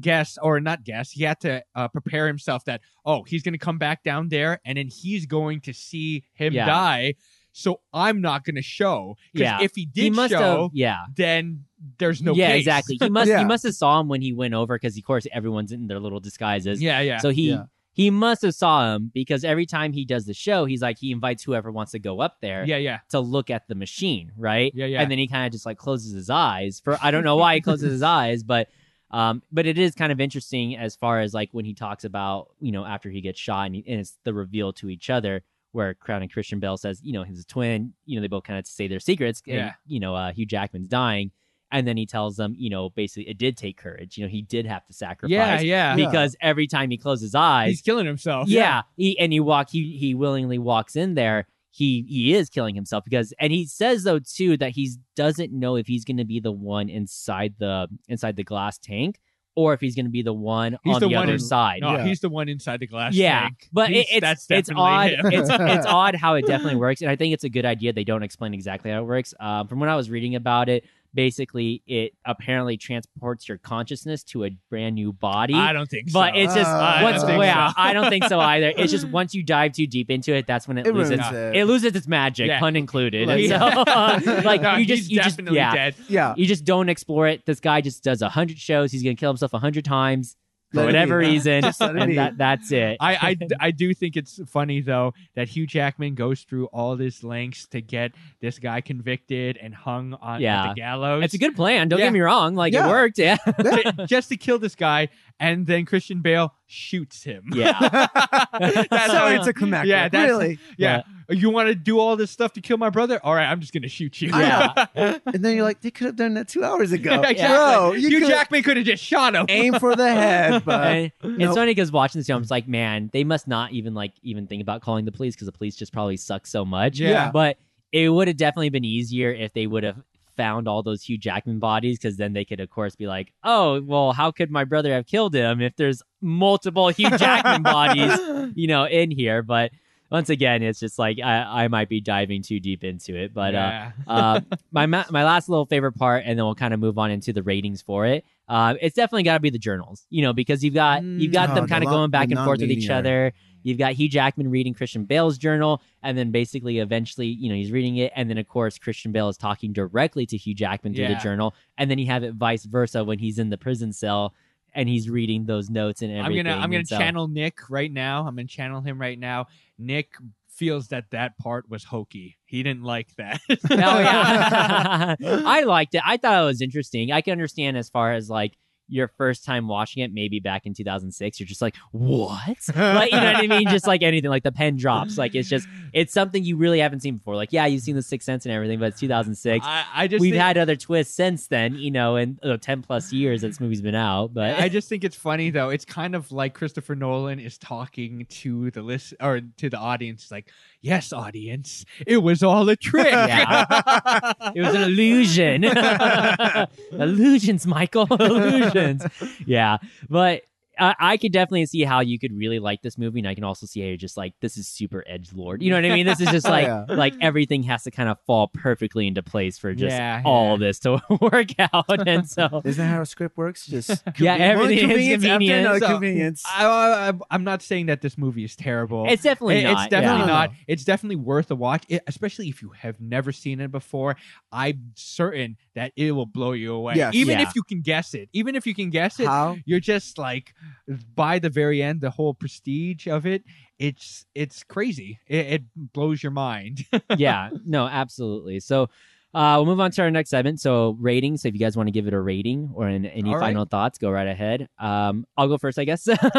guess or not guess. He had to uh, prepare himself that oh he's going to come back down there and then he's going to see him Yeah. die. So I'm not going to show. Yeah. if he did he must show, have, yeah. then there's no yeah, case. exactly. He must [laughs] Yeah. he must have saw him when he went over because of course everyone's in their little disguises. yeah, yeah. So he Yeah. he must have saw him because every time he does the show, he's like he invites whoever wants to go up there yeah, yeah. to look at the machine, right? Yeah, yeah. And then he kind of just like closes his eyes for I don't know why he closes his [laughs] eyes, but um, but it is kind of interesting as far as like when he talks about you know after he gets shot and, he, and it's the reveal to each other where Crown and Christian Bale says you know his twin, you know they both kind of say their secrets, and, Yeah. you know uh, Hugh Jackman's dying. And then he tells them, you know, basically it did take courage. You know, he did have to sacrifice Yeah, yeah. Yeah. because every time he closes his eyes, He's killing himself. yeah, he and he walk he he willingly walks in there. He he is killing himself because and he says though too that he doesn't know if he's going to be the one inside the inside the glass tank or if he's going to be the one He's on the the, one other in- side. No, Yeah. he's the one inside the glass Yeah, tank. but it, it's that's it's odd. It's it's [laughs] odd how it definitely works, and I think it's a good idea. They don't explain exactly how it works. Um, from when I was reading about it, basically it apparently transports your consciousness to a brand new body. I don't think so. But it's just Uh, I once. don't think yeah, so. I don't think so [laughs] either. It's just once you dive too deep into it, that's when it, It loses. it. It loses its magic, Yeah. pun included. Like- And so, [laughs] like No, you just, he's you just, yeah, dead. yeah. you just don't explore it. This guy just does a hundred shows. He's gonna kill himself a hundred times for Let it whatever be. [laughs] reason, Just let it and that that's it. I, I, [laughs] I do think it's funny though that Hugh Jackman goes through all this lengths to get this guy convicted and hung on Yeah. at the gallows. It's a good plan. Don't Yeah. get me wrong. Like Yeah. it worked. Yeah. [laughs] Just to kill this guy, and then Christian Bale shoots him. Yeah. [laughs] that's so how it's a climactic. [laughs] Yeah, that's- really. yeah. You want to do all this stuff to kill my brother? All right, I'm just gonna shoot you. Yeah. [laughs] And then you're like, they could have done that two hours ago. exactly. Bro, you Hugh could Jackman could have just shot him. aim for the head, but And It's funny because watching this film, it's like, man, they must not even like even think about calling the police because the police just probably suck so much. Yeah. But it would have definitely been easier if they would have found all those Hugh Jackman bodies because then they could, of course, be like, oh, well, how could my brother have killed him if there's multiple Hugh Jackman bodies, [laughs] you know, in here? But once again, it's just like I, I might be diving too deep into it. But uh, yeah. uh, [laughs] my ma- my last little favorite part, and then we'll kind of move on into the ratings for it. Uh, it's definitely got to be the journals, you know, because you've got you've got Mm, them kind of going back and forth with each other. You've got Hugh Jackman reading Christian Bale's journal, and then basically, eventually, you know, he's reading it, and then of course, Christian Bale is talking directly to Hugh Jackman through Yeah. the journal, and then you have it vice versa when he's in the prison cell and he's reading those notes and I'm gonna I'm gonna so- channel Nick right now. I'm gonna channel him right now. Nick feels that that part was hokey. He didn't like that. oh yeah, [laughs] [laughs] I liked it. I thought it was interesting. I can understand as far as like your first time watching it, maybe back in 2006, you're just like, what? [laughs] like, you know what I mean? Just like anything, like the pen drops. Like it's just, [laughs] it's something you really haven't seen before. Like, yeah, you've seen the Sixth Sense and everything, but it's 2006. I, I just We've think, had other twists since then, you know, in uh, 10 plus years that this movie's been out. But I just think it's funny though. It's kind of like Christopher Nolan is talking to the list or to the audience, like, "Yes, audience, it was all a trick." Yeah. it was an illusion. [laughs] Illusions, Michael. Illusions. Yeah. But I, I could definitely see how you could really like this movie, and I can also see how you're just like, this is super edge lord. You know what I mean? This is just [laughs] oh, like Yeah. like everything has to kind of fall perfectly into place for just Yeah, all yeah. this to [laughs] work out. And so Isn't that how a script works? Just [laughs] Yeah, everything is convenience after convenient. another So, convenience. I, I, I'm not saying that this movie is terrible. it's definitely It- not. It's definitely No, no, not. It's definitely worth a watch, it, especially if you have never seen it before. I'm certain that it will blow you away. Yes. Even Yeah. if you can guess it, even if you can guess it, How? you're just like by the very end, the whole prestige of it. It's it's crazy. It, it blows your mind. [laughs] yeah, no, absolutely. So uh, we'll move on to our next segment. So ratings. So if you guys want to give it a rating or an, any All right. final thoughts, go right ahead. Um, I'll go first, I guess. [laughs]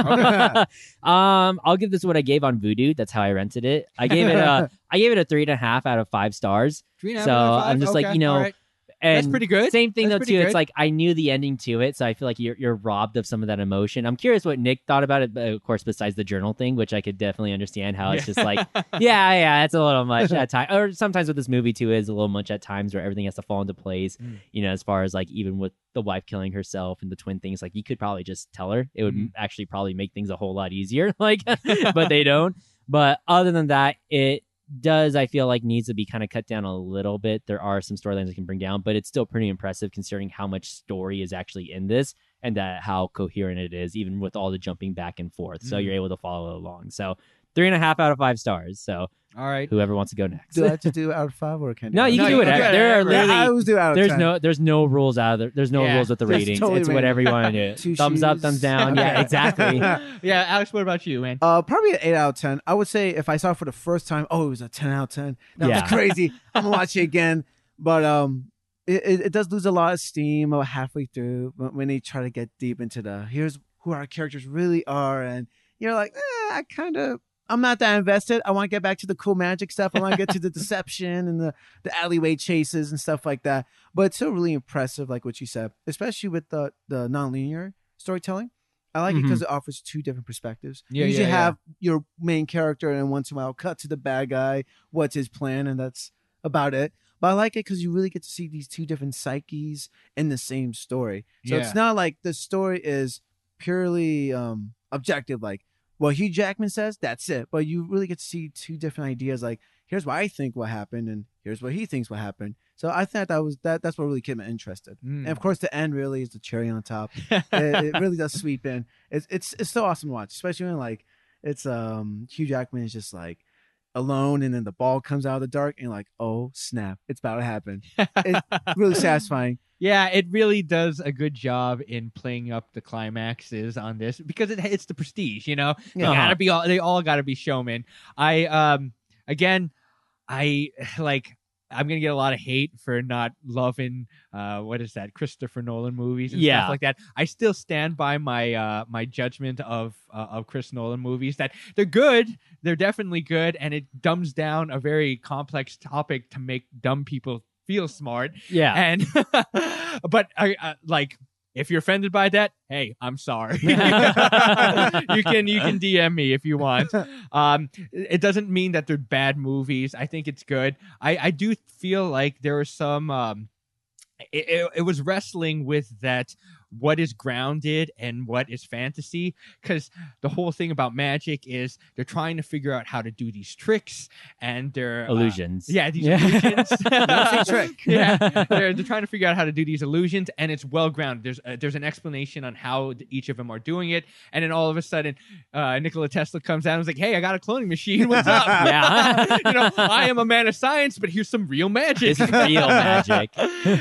um, I'll give this what I gave on Vudu. That's how I rented it. I gave it a [laughs] I gave it a three and a half out of five stars. Three and a half So, out of five? I'm just like, you know, all right. And that's pretty good. Same thing That's though too. It's like I knew the ending to it, so I feel like you're you're robbed of some of that emotion. I'm curious what Nick thought about it, but of course, besides the journal thing, which I could definitely understand how it's just like [laughs] yeah, yeah, it's a little much at times. Or sometimes with this movie too is a little much at times where everything has to fall into place. Mm. You know, as far as like even with the wife killing herself and the twin things, like you could probably just tell her. It would Mhm. actually probably make things a whole lot easier. [laughs] Like, [laughs] but they don't. But other than that, it does I feel like needs to be kind of cut down a little bit. There are some storylines it can bring down, but it's still pretty impressive considering how much story is actually in this and that how coherent it is, even with all the jumping back and forth. So Mm. you're able to follow along. So three and a half out of five stars. So All right. whoever wants to go next. Do I have to do out of five or can No, you No, can do you it. can do it There are whatever. Yeah, literally I always do out of there's 10. no there's no rules out of there. There's no Yeah, rules with the that's ratings. totally it's whatever you [laughs] want to do. Two thumbs up, shoes. thumbs down. Okay. [laughs] Yeah, exactly. [laughs] yeah, Alex, what about you, man? Uh, probably an eight out of ten. I would say if I saw it for the first time, oh, it was a ten out of ten. That Yeah. was crazy. I'm gonna watch it again, but um, it, it, it does lose a lot of steam about halfway through when when they try to get deep into the here's who our characters really are, and you're like, eh, I kind of. I'm not that invested. I want to get back to the cool magic stuff. I want to get to the [laughs] deception and the, the alleyway chases and stuff like that. But it's still really impressive, like what you said, especially with the the nonlinear storytelling. I like it because it offers two different perspectives. Yeah, you usually yeah, yeah. have your main character, and once in a while, cut to the bad guy. What's his plan, and that's about it. But I like it because you really get to see these two different psyches in the same story. So it's not like the story is purely um objective, like what Hugh Jackman says, that's it. But you really get to see two different ideas. Like here's what I think what happened, and here's what he thinks what happened. So I thought that was that. That's what really kept me interested. Mm. And of course, the end really is the cherry on top. [laughs] it, it really does sweep in. It's it's it's so awesome to watch, especially when like it's um Hugh Jackman is just like alone, and then the ball comes out of the dark, and you're like oh snap, it's about to happen. It's [laughs] really satisfying. Yeah, it really does a good job in playing up the climaxes on this because it, it's the prestige, you know. They Yeah. gotta be all. They all gotta be showmen. I um again, I [sighs] like. I'm gonna get a lot of hate for not loving uh what is that Christopher Nolan movies and Yeah. stuff like that. I still stand by my uh my judgment of uh, of Chris Nolan movies that they're good, they're definitely good, and it dumbs down a very complex topic to make dumb people feel smart Yeah. and [laughs] but I, uh, like if you're offended by that hey i'm sorry. [laughs] You can you can dm me if you want. Um it doesn't mean that they're bad movies. I think it's good. I i do feel like there are some um it, it, it was wrestling with that what is grounded and what is fantasy because the whole thing about magic is they're trying to figure out how to do these tricks and they're uh, Illusions. yeah, these Yeah. illusions. [laughs] That's a trick. [laughs] yeah, they're, they're trying to figure out how to do these illusions, and it's well grounded. There's uh, there's an explanation on how each of them are doing it, and then all of a sudden, uh, Nikola Tesla comes out and was like, "Hey, I got a cloning machine. What's up? [laughs] Yeah. you know, I am a man of science, but here's some real magic. This is real magic.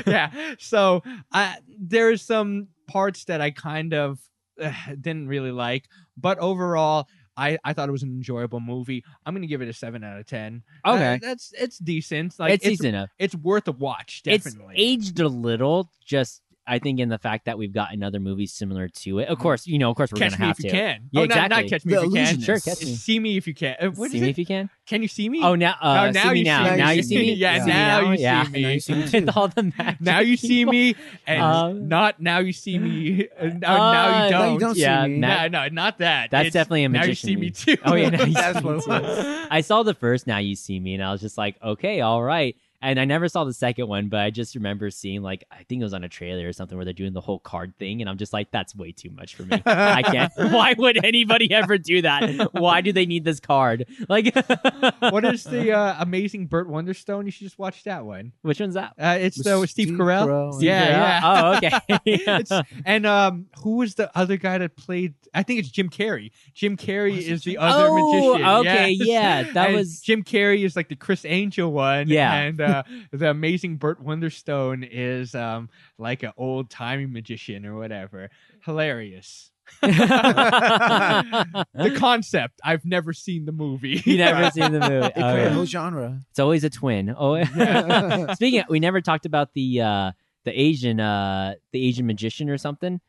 yeah. So uh, there's some parts that I kind of uh, [sighs] didn't really like, but overall. I, I thought it was an enjoyable movie. I'm gonna give it a seven out of ten. Uh, Okay. that's it's decent. Like it's decent enough. it's worth a watch. It's aged a little, just I think in the fact that we've gotten other movies similar to it. Of course, you know, of course we're catch gonna me have if you to. can. Yeah, oh, not, not exactly. catch me The if you can. Sure, catch me. see me if you can. Uh, what see is me it? if you can. Can you see me? Oh, now, uh, No, now see me you now. see me. Now you [laughs] Yeah, see me. yeah, See me now you see yeah. me. Now you see me. With all the magic [laughs] now you see me, and Um, not now you see me. Uh, now, now Uh, you don't. you don't see yeah, me. ma- no, no, not that. That's It's definitely a magician. now you see me too. Oh yeah, now you [laughs] That's see what me it too. was. I saw the first Now You See Me, and I was just like, okay, all right. And I never saw the second one, but I just remember seeing like I think it was on a trailer or something where they're doing the whole card thing, and I'm just like, that's way too much for me. I can't. [laughs] Why would anybody ever do that? Why do they need this card? Like, [laughs] what is the uh, amazing Burt Wonderstone? You should just watch that one. Which one's that? Uh, it's the with Steve, Steve Carell. Carell and- Yeah, yeah. Oh, okay. [laughs] It's- and um, who was the other guy that played? I think it's Jim Carrey. Jim Carrey Was it is the Jim- other oh, magician. okay, yes. yeah, that And was Jim Carrey is like the Criss Angel one. Yeah. and uh, [laughs] the amazing Burt Wonderstone is um like an old timey magician or whatever. Hilarious. [laughs] the concept. I've never seen the movie. you never seen the movie. It Oh, created a whole genre. It's always a twin. Oh, [laughs] speaking, of, we never talked about the uh, the Asian uh, the Asian magician or something.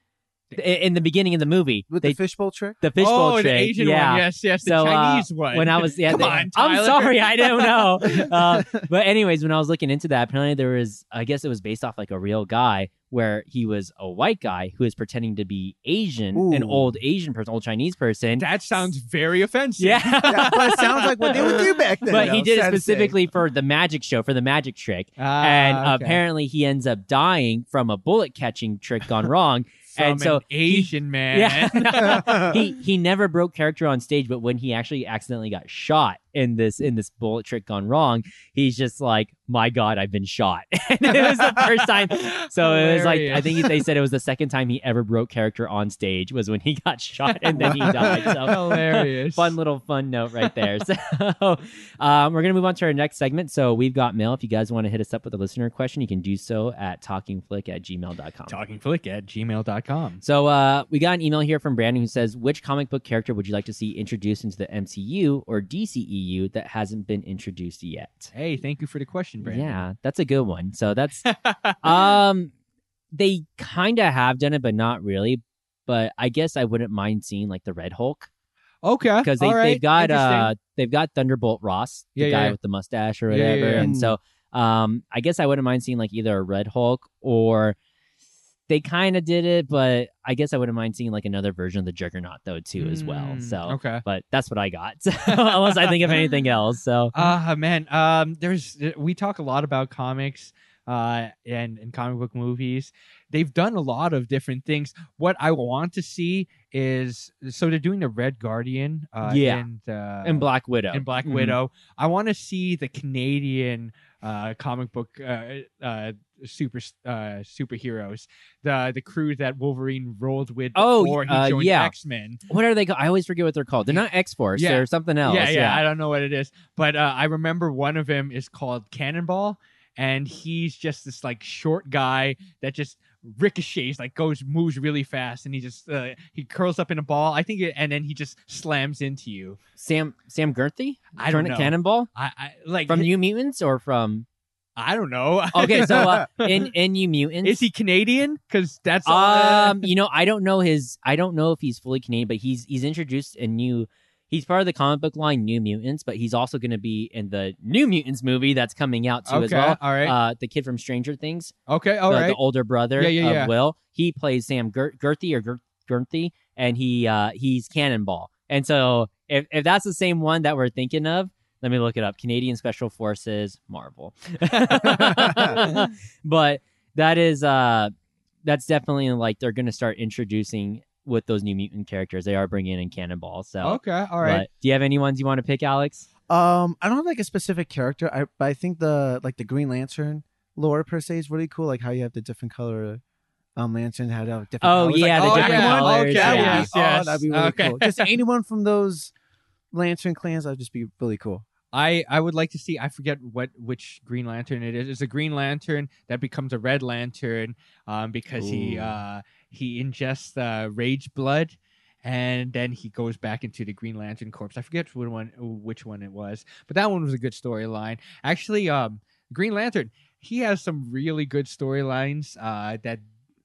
I- In the beginning of the movie, With they, the fishbowl trick? the fishbowl oh, the trick. Asian yeah. one. Yes, yes, the So, uh, Chinese one. When I was yeah, [laughs] Come the- on, I'm sorry, I don't know. Uh, [laughs] but anyways, when I was looking into that, apparently there was, I guess it was based off like a real guy where he was a white guy who is pretending to be Asian, an old Asian person, old Chinese person. that sounds very offensive. yeah. [laughs] yeah, but it sounds like what they would do back then. But he did it sad say. specifically for the magic show, for the magic trick. Ah, and okay. apparently he ends up dying from a bullet catching trick gone wrong. From and so an Asian [laughs] man. Yeah. [laughs] he he never broke character on stage, but when he actually accidentally got shot, in this in this bullet trick gone wrong, he's just like, "My God, I've been shot." [laughs] and it was the first time. [laughs] So it was like I think they said it was the second time he ever broke character on stage was when he got [laughs] shot and then he died. So hilarious. fun little fun note right there. So um, we're gonna move on to our next segment. So we've got mail. If you guys want to hit us up with a listener question, you can do so at talkingflick at gmail.com. Talkingflick at gmail.com. So uh, we got an email here from Brandon who says, "Which comic book character would you like to see introduced into the MCU or DCEU that hasn't been introduced yet?" Hey, thank you for the question, Brandon. Yeah, that's a good one. So that's [laughs] um, they kind of have done it, but not really. But I guess I wouldn't mind seeing like the Red Hulk okay. because they right, they've got uh they've got Thunderbolt Ross, the Yeah, guy yeah. with the mustache or whatever, yeah. and so um I guess I wouldn't mind seeing like either a Red Hulk or they kind of did it, but I guess I wouldn't mind seeing like another version of the Juggernaut though too as well. Mm, So, okay. but that's what I got. [laughs] Unless I think of anything else. So Ah man, um, there's we talk a lot about comics, uh, and and comic book movies. They've done a lot of different things. What I want to see is so they're doing the Red Guardian, uh, Yeah. and uh, and Black Widow. and Black Mhm. Widow. I want to see the Canadian uh, comic book uh, uh, super uh, superheroes, the the crew that Wolverine rolled with Oh, before he uh, joined yeah. X Men. What are they? Called? I always forget what they're called. They're not X Force. Yeah. They're something else. Yeah, yeah, I don't know what it is, but uh, I remember one of them is called Cannonball, and he's just this like short guy that just ricochets, like goes moves really fast, and he just uh, he curls up in a ball. I think, it, and then he just slams into you. Sam Sam Gerthy. I don't know. Cannonball I, I like from New Mutants or from I don't know. [laughs] okay. So uh, in in New Mutants, is he Canadian? Because that's Um, you know, I don't know his. I don't know if he's fully Canadian, but he's he's introduced a new. He's part of the comic book line New Mutants, but he's also going to be in the New Mutants movie that's coming out too okay, as well. all right, Uh, the kid from Stranger Things, okay, all the, right. the older brother Yeah, yeah, of yeah. Will, he plays Sam Ger- Gerthy or Ger- Gerthy, and he uh he's Cannonball. And so if if that's the same one that we're thinking of, let me look it up. Canadian Special Forces, Marvel. [laughs] [laughs] but that is uh that's definitely like they're going to start introducing with those new mutant characters. They are bringing in Cannonball. So okay, all right. but do you have any ones you want to pick, Alex? Um, I don't have like a specific character. I but I think the like the Green Lantern lore per se is really cool. Like how you have the different color um lantern had uh, different. Oh, powers. yeah, like, the oh, different anyone? colors, Okay, yeah. be, Yes, oh, that'd be really Okay. cool. Just anyone from those lantern clans, that'd just be really cool. I I would like to see. I forget what which Green Lantern it is. It's a Green Lantern that becomes a Red Lantern, um, because he uh he ingests uh, rage blood, and then he goes back into the Green Lantern Corps. I forget which one which one it was, but that one was a good storyline. Actually, um, Green Lantern he has some really good storylines uh that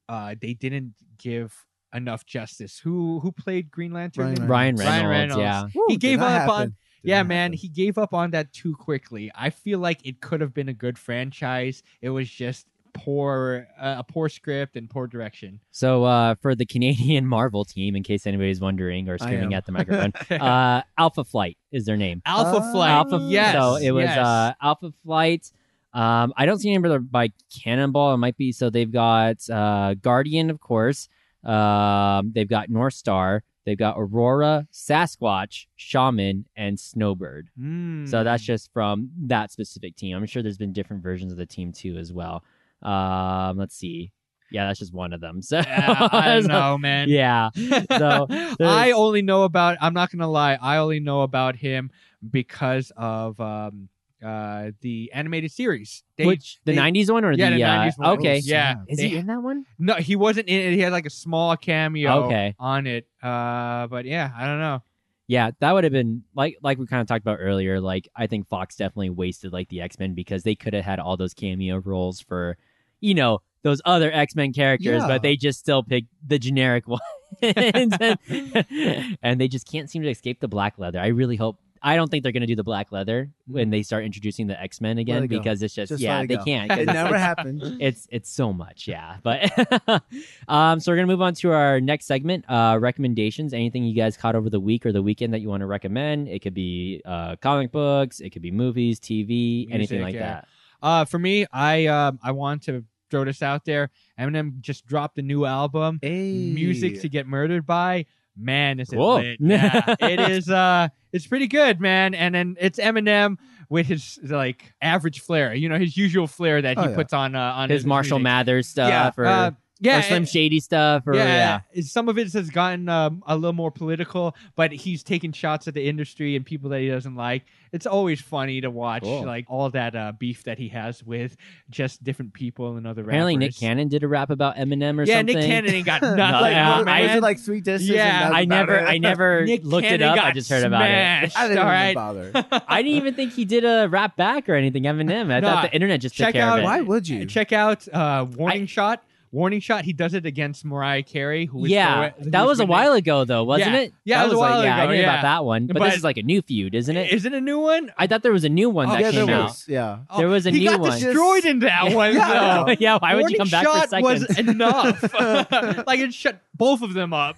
uh they didn't give enough justice. Who who played Green Lantern? Ryan Ryan Ryan Reynolds, Reynolds. yeah. Woo, He gave up on- happen. Did Yeah, not man, happen. he gave up on that too quickly. I feel like it could have been a good franchise. It was just poor, uh, a poor script and poor direction. So uh, for the Canadian [laughs] Marvel team, in case anybody's wondering or screaming at the microphone, [laughs] uh, Alpha Flight is their name. Alpha Uh, Flight. Alpha. yes. So it was yes. uh, Alpha Flight. Um, I don't see any number by Cannonball. It might be so. They've got uh, Guardian, of course. Um, they've got North Star. They've got Aurora, Sasquatch, Shaman, and Snowbird. Mm. So that's just from that specific team. I'm sure there's been different versions of the team too as well. Um, let's see. Yeah, that's just one of them. [laughs] So Yeah, I [laughs] don't know, man. yeah. [laughs] So I only know about. I'm not gonna lie. I only know about him because of um uh the animated series. They- Which the they- '90s one or Yeah, the, the uh, 90s one. Okay, Oh, Yeah. is They- he in that one? No, he wasn't in it. He had like a small cameo Okay. on it. Uh, but yeah, I don't know. Yeah, that would have been like like we kind of talked about earlier. Like I think Fox definitely wasted like the X Men because they could have had all those cameo roles for, you know, those other X Men characters, Yeah. but they just still picked the generic [laughs] one, [laughs] and they just can't seem to escape the black leather. I really hope. I don't think they're gonna do the black leather when they start introducing the X Men again it because it's just, Just yeah it they go. can't. It never like- happened. [laughs] it's it's so much yeah but [laughs] um so we're gonna move on to our next segment uh recommendations anything you guys caught over the week or the weekend that you want to recommend it could be uh comic books it could be movies tv anything like yeah. that Uh, for me, I um I want to throw this out there. Eminem just dropped a new album, Hey. "Music to Get Murdered By." Man, is it lit? Yeah, [laughs] it is. Uh, it's pretty good, man. And then it's Eminem with his like average flair, you know, his usual flair that he Oh, yeah. puts on uh, on His Marshall music. Mathers stuff Yeah, or, uh, yeah, or Slim and- Shady stuff or yeah, yeah. some of it has gotten um, a little more political, but he's taking shots at the industry and people that he doesn't like. It's always funny to watch, Cool. like all that uh, beef that he has with just different people and other Apparently, Nick rappers. Cannon did a rap about Eminem or yeah, something. Yeah, Nick Cannon ain't got [laughs] like, nothing. what- yeah, what I- was it like three disses? Yeah, and I never, it? I never [laughs] Nick looked it up. I just heard about it. smashed, I didn't all even bother. [laughs] I didn't even think he did a rap back or anything. Eminem. I No, thought the internet just took check care out- of it. Why would you? Check out uh, Warning Shot. Warning Shot. He does it against Mariah Carey. Who is yeah, the- that was a winning- while ago, though, wasn't Yeah. it? Yeah, that it was a like- while yeah, I ago, knew yeah. about that one, but, But- this is like a new feud, isn't it? Is it a new one? I thought there was a new one Oh, that yeah, there came out. was. Yeah. There was a he new got one. destroyed in that [laughs] one. Yeah. though. [laughs] yeah, why would you Warning come back shot for was enough. [laughs] like it shut both of them up.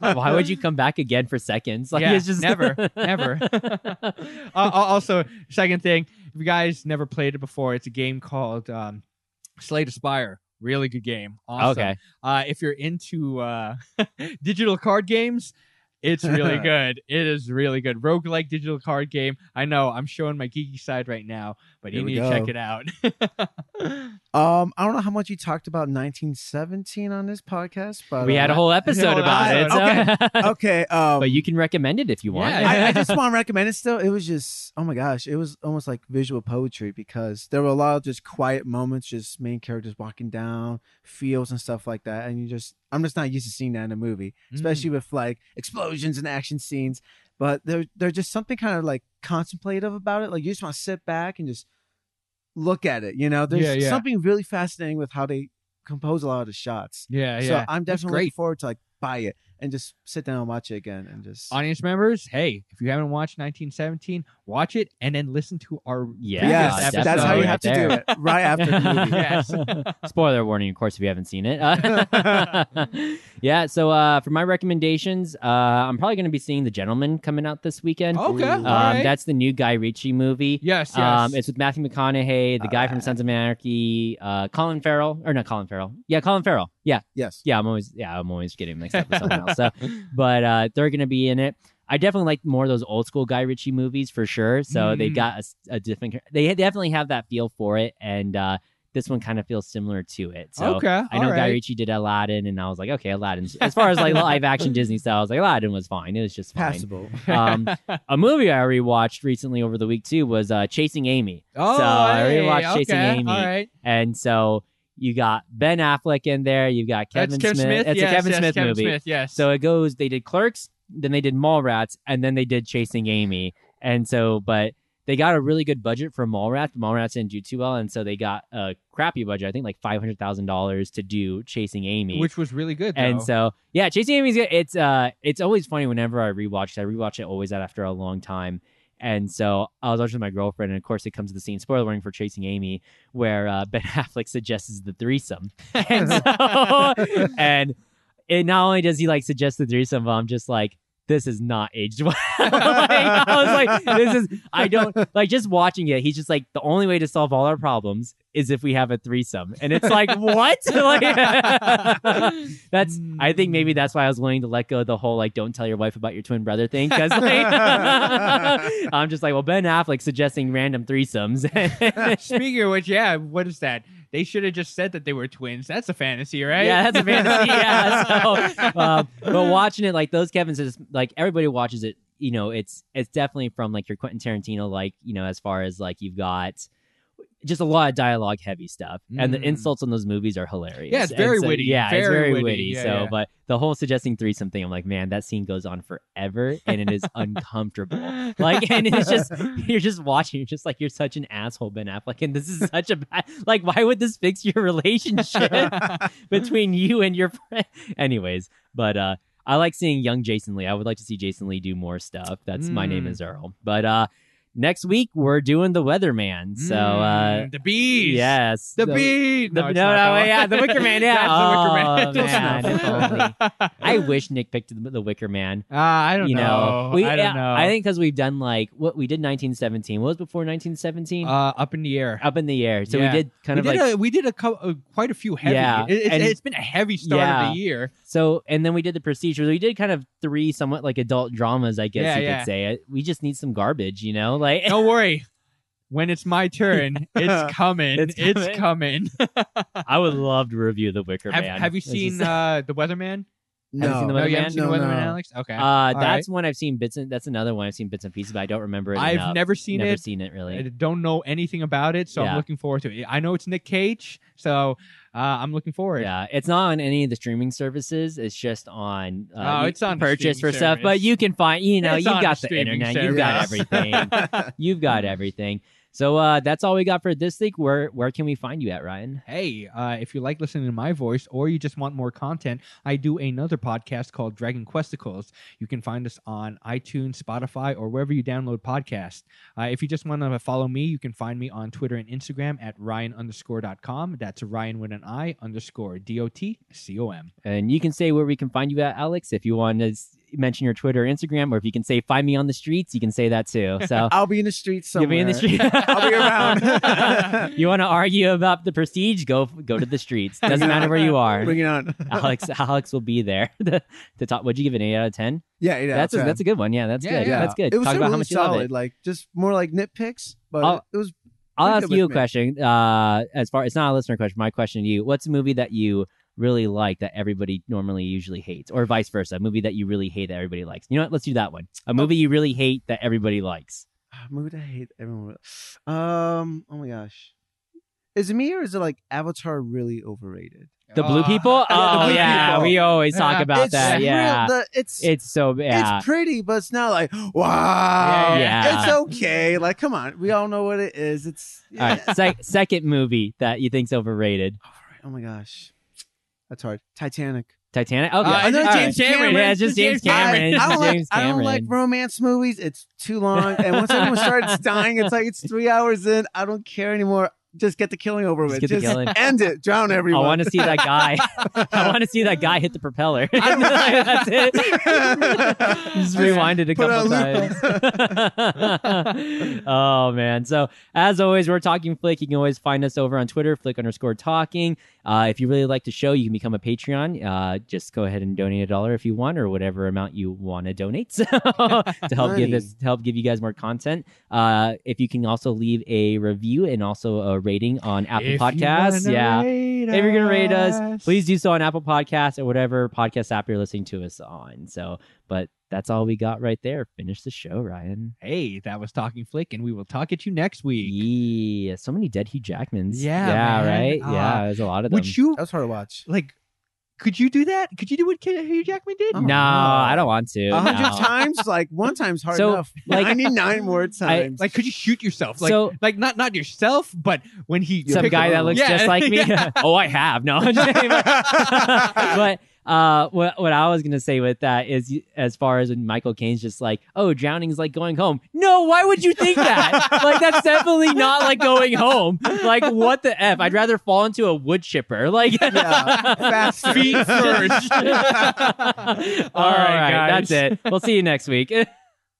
why would you come back again for seconds? Like yeah, it's just never, never. uh, also, second thing, if you guys never played it before, it's a game called um, Slay the Spire. Really good game. Awesome. Okay. Uh, if you're into uh, [laughs] digital card games, it's really [laughs] good. It is really good. Roguelike digital card game. I know I'm showing my geeky side right now, but Here you need to check it out. [laughs] Um, I don't know how much you talked about 1917 on this podcast, but we had a uh, whole episode whole about it. so- [laughs] okay. Um, but you can recommend it if you want. Yeah, I, I just [laughs] want to recommend it still. It was just, oh my gosh, it was almost like visual poetry because there were a lot of just quiet moments, just main characters walking down fields and stuff like that. And you just, I'm just not used to seeing that in a movie, Mm. especially with like explosions and action scenes. But there, there's just something kind of like contemplative about it. Like you just want to sit back and just look at it. You know, there's Yeah, yeah. something really fascinating with how they compose a lot of the shots. yeah, yeah. So I'm definitely looking forward to like buy it and just sit down and watch it again and just. Audience members, hey, if you haven't watched 1917, watch it and then listen to our Yeah, yes, previous that's how you episode. have right to do it right after the [laughs] movie. Yes. [laughs] Spoiler warning, of course, if you haven't seen it. [laughs] yeah. So uh, for my recommendations, uh, I'm probably going to be seeing The Gentlemen coming out this weekend. Okay, Um, right. That's the new Guy Ritchie movie. yes, yes. Um, it's with Matthew McConaughey, the guy from Sons of Anarchy, uh, Colin Farrell, or not Colin Farrell. Yeah, Colin Farrell. Yeah, Yes. yeah. I'm always, yeah, I'm always getting mixed up with someone else. [laughs] So, but uh, they're gonna be in it. I definitely like more of those old school Guy Ritchie movies for sure. So they Mm. got a, different. They definitely have that feel for it, and uh, this one kind of feels similar to it. So okay, I know all Guy. Ritchie did Aladdin, and I was like, okay, Aladdin. as far as like [laughs] live action Disney style. I was like, Aladdin was fine. It was just fine. Passable. Um, [laughs] a movie I rewatched recently over the week too was uh, Chasing Amy, Oh, So, I hey, rewatched Chasing Amy. All right. and so you got Ben Affleck in there. You've got Kevin That's Kevin Smith. It's yes, a Kevin yes, Smith Kevin movie. Smith, yes. So it goes. They did Clerks, then they did Mallrats, and then they did Chasing Amy. And so, but they got a really good budget for Mallrats. Mallrats didn't do too well, and so they got a crappy budget. I think like five hundred thousand dollars to do Chasing Amy. which was really good. and so yeah, Chasing Amy's good. It's uh, it's always funny whenever I rewatch it. I rewatch it always after a long time. And so I was watching my girlfriend, and of course, it comes to the scene, spoiler warning for Chasing Amy, where uh, Ben [laughs] Affleck suggests the threesome. [laughs] And, so, and it not only does he like suggest the threesome, but I'm just like, this is not aged [laughs] well. like, I was like, this is, I don't, like, just watching it, he's just like, the only way to solve all our problems is if we have a threesome. And it's like, what? [laughs] like, [laughs] that's, I think maybe that's why I was willing to let go of the whole, like, don't tell your wife about your twin brother thing. Cause, like, [laughs] I'm just like, well, Ben Affleck suggesting random threesomes. Speaking of which, yeah, what is that? They should have just said that they were twins. That's a fantasy, right? Yeah, that's a fantasy. yeah. So, um, but watching it, like those Kevin's, is like everybody watches it. You know, it's it's definitely from like your Quentin Tarantino, like you know, as far as like you've got just a lot of dialogue heavy stuff, and the Mm. insults in those movies are hilarious. Yeah, it's very so- witty. Yeah, it's Very very witty. witty. Yeah, so, yeah. but the whole suggesting threesome thing, I'm like, man, that scene goes on forever, and it is [laughs] uncomfortable. Like, and it's just [laughs] you're just watching. You're just like you're such an asshole, Ben Affleck, and this is such a [laughs] bad. Like, why would this fix your relationship between you and your friend? Anyways, but uh, I like seeing young Jason Lee. I would like to see Jason Lee do more stuff. That's my name Mm. is Earl. But uh, next week we're doing the Weatherman. So uh, Mm, the bees. yes, The bee. the- it's no, no, that yeah, the Wicker Man, [laughs] yeah. Oh, the Wicker Man. [laughs] man. I [laughs] wish Nick picked the, the Wicker Man. Uh, I don't you know. know, we, I don't know. I think because we've done like what we did 1917. What was before 1917? uh, up in the air. Up in the air. So yeah. we did kind we of did like a, we did a, co- uh, quite a few heavy. Yeah, It, it's been a heavy start Yeah. of the year. So, and then we did the procedure. We did kind of three somewhat like adult dramas, I guess Yeah, you yeah. could say. We just need some garbage, you know? Like, Don't worry. When it's my turn, [laughs] it's coming. It's It's coming. [laughs] I would love to review The Wicker have, Man. have you seen just- [laughs] uh, the Weatherman? No, Have you seen the No, Weatherman? you haven't seen No, the Weatherman, no. Alex. Okay. uh, All that's right. one I've seen bits. And, that's another one I've seen bits and pieces, but I don't remember it. I've enough. never seen never it. seen it really. I don't know anything about it, so Yeah. I'm looking forward to it. I know it's Nick Cage, so uh, I'm looking forward. Yeah, it's not on any of the streaming services. It's just on. Uh, Oh, it's on purchase for streaming stuff, but you can find. You know, It's you've got the the streaming internet. You've got everything. [laughs] you've got everything. So uh, that's all we got for this week. Where where can we find you at, Ryan? Hey, uh, if you like listening to my voice or you just want more content, I do another podcast called Dragon Questicles. You can find us on iTunes, Spotify, or wherever you download podcasts. Uh, if you just want to follow me, you can find me on Twitter and Instagram at Ryan underscore dot com. That's Ryan with an I underscore D O T C O M. And you can say where we can find you at, Alex, if you want to mention your Twitter or Instagram, or if you can say find me on the streets, you can say that too. So [laughs] I'll be in the streets you'll be in the street. [laughs] I'll be around. [laughs] you want to argue about the prestige? Go go to the streets. Doesn't matter where you are. Bring it on. Alex Alex will be there to, to talk. Would you give an eight out of ten? Yeah, yeah. that's a, that's a good one. Yeah, that's Yeah, good. yeah. That's good. It was Talk still about how really much you love solid. it. Like just more like nitpicks, but I'll- it was I'll ask you a me. question. Uh, as far it's not a listener question. My question to you: What's a movie that you really like that everybody normally usually hates, or vice versa? A movie that you really hate that everybody likes. You know what? Let's do that one. A movie you really hate that everybody likes. Ah, movie that I hate everyone. Um. Oh my gosh. Is it me or is it like Avatar really overrated? The blue Uh, people? [laughs] yeah, Oh blue yeah, people. we always talk Yeah. about it's that. real- Yeah, the- it's it's so yeah. it's pretty, but it's not like wow. Yeah. It's okay. Like, come on. We all know what it is. It's All right, sec- second movie that you think's overrated. All right. Oh my gosh. That's hard. Titanic. Titanic. Okay, Uh, another All James Cameron. Yeah, it's just James James Cameron. I, I don't like, James I don't like romance movies. It's too long. And once everyone [laughs] starts dying, it's like it's three hours in. I don't care anymore. Just get the killing over Just with. get the Just killing. end it. Drown everyone. I want to see that guy. [laughs] I want to see that guy hit the propeller. [laughs] That's it. Just rewind it a Put couple times. oh man! So as always, we're talking flick. You can always find us over on Twitter, flick underscore talking. Uh, if you really like the show, you can become a Patreon. Uh, just go ahead and donate a dollar if you want, or whatever amount you want to donate [laughs] so, to help give us to help give you guys more content. Uh, if you can also leave a review and also a rating on Apple If Podcasts, yeah. If you're gonna rate us, us. please do so on Apple Podcasts or whatever podcast app you're listening to us on. So, but that's all we got right there. Finish the show, Ryan. Hey, that was Talking Flick, and we will talk at you next week. Yeah, so many dead Hugh Jackmans. Yeah, yeah, man. right. Ah. yeah, there's a lot of them. Would you That was hard to watch. like? Could you do that? Could you do what Hugh Jackman did? Oh, no, no. I don't want to. A hundred no. times, like one time's hard So, enough. [laughs] like- I need nine more times. Like, could you shoot yourself? Like, So- like not not yourself, but when he Some guy that looks Yeah, just like me. [laughs] yeah. [laughs] oh, I have. No, I'm just kidding. but uh, what what I was gonna say with that is, as far as when Michael Caine's just like, oh, drowning's like going home. No, why would you think that? [laughs] like that's definitely not like going home. Like what the f? I'd rather fall into a wood chipper. [laughs] Like Yeah, faster. [laughs] Feet first. All right, All right, guys. that's it. We'll see you next week.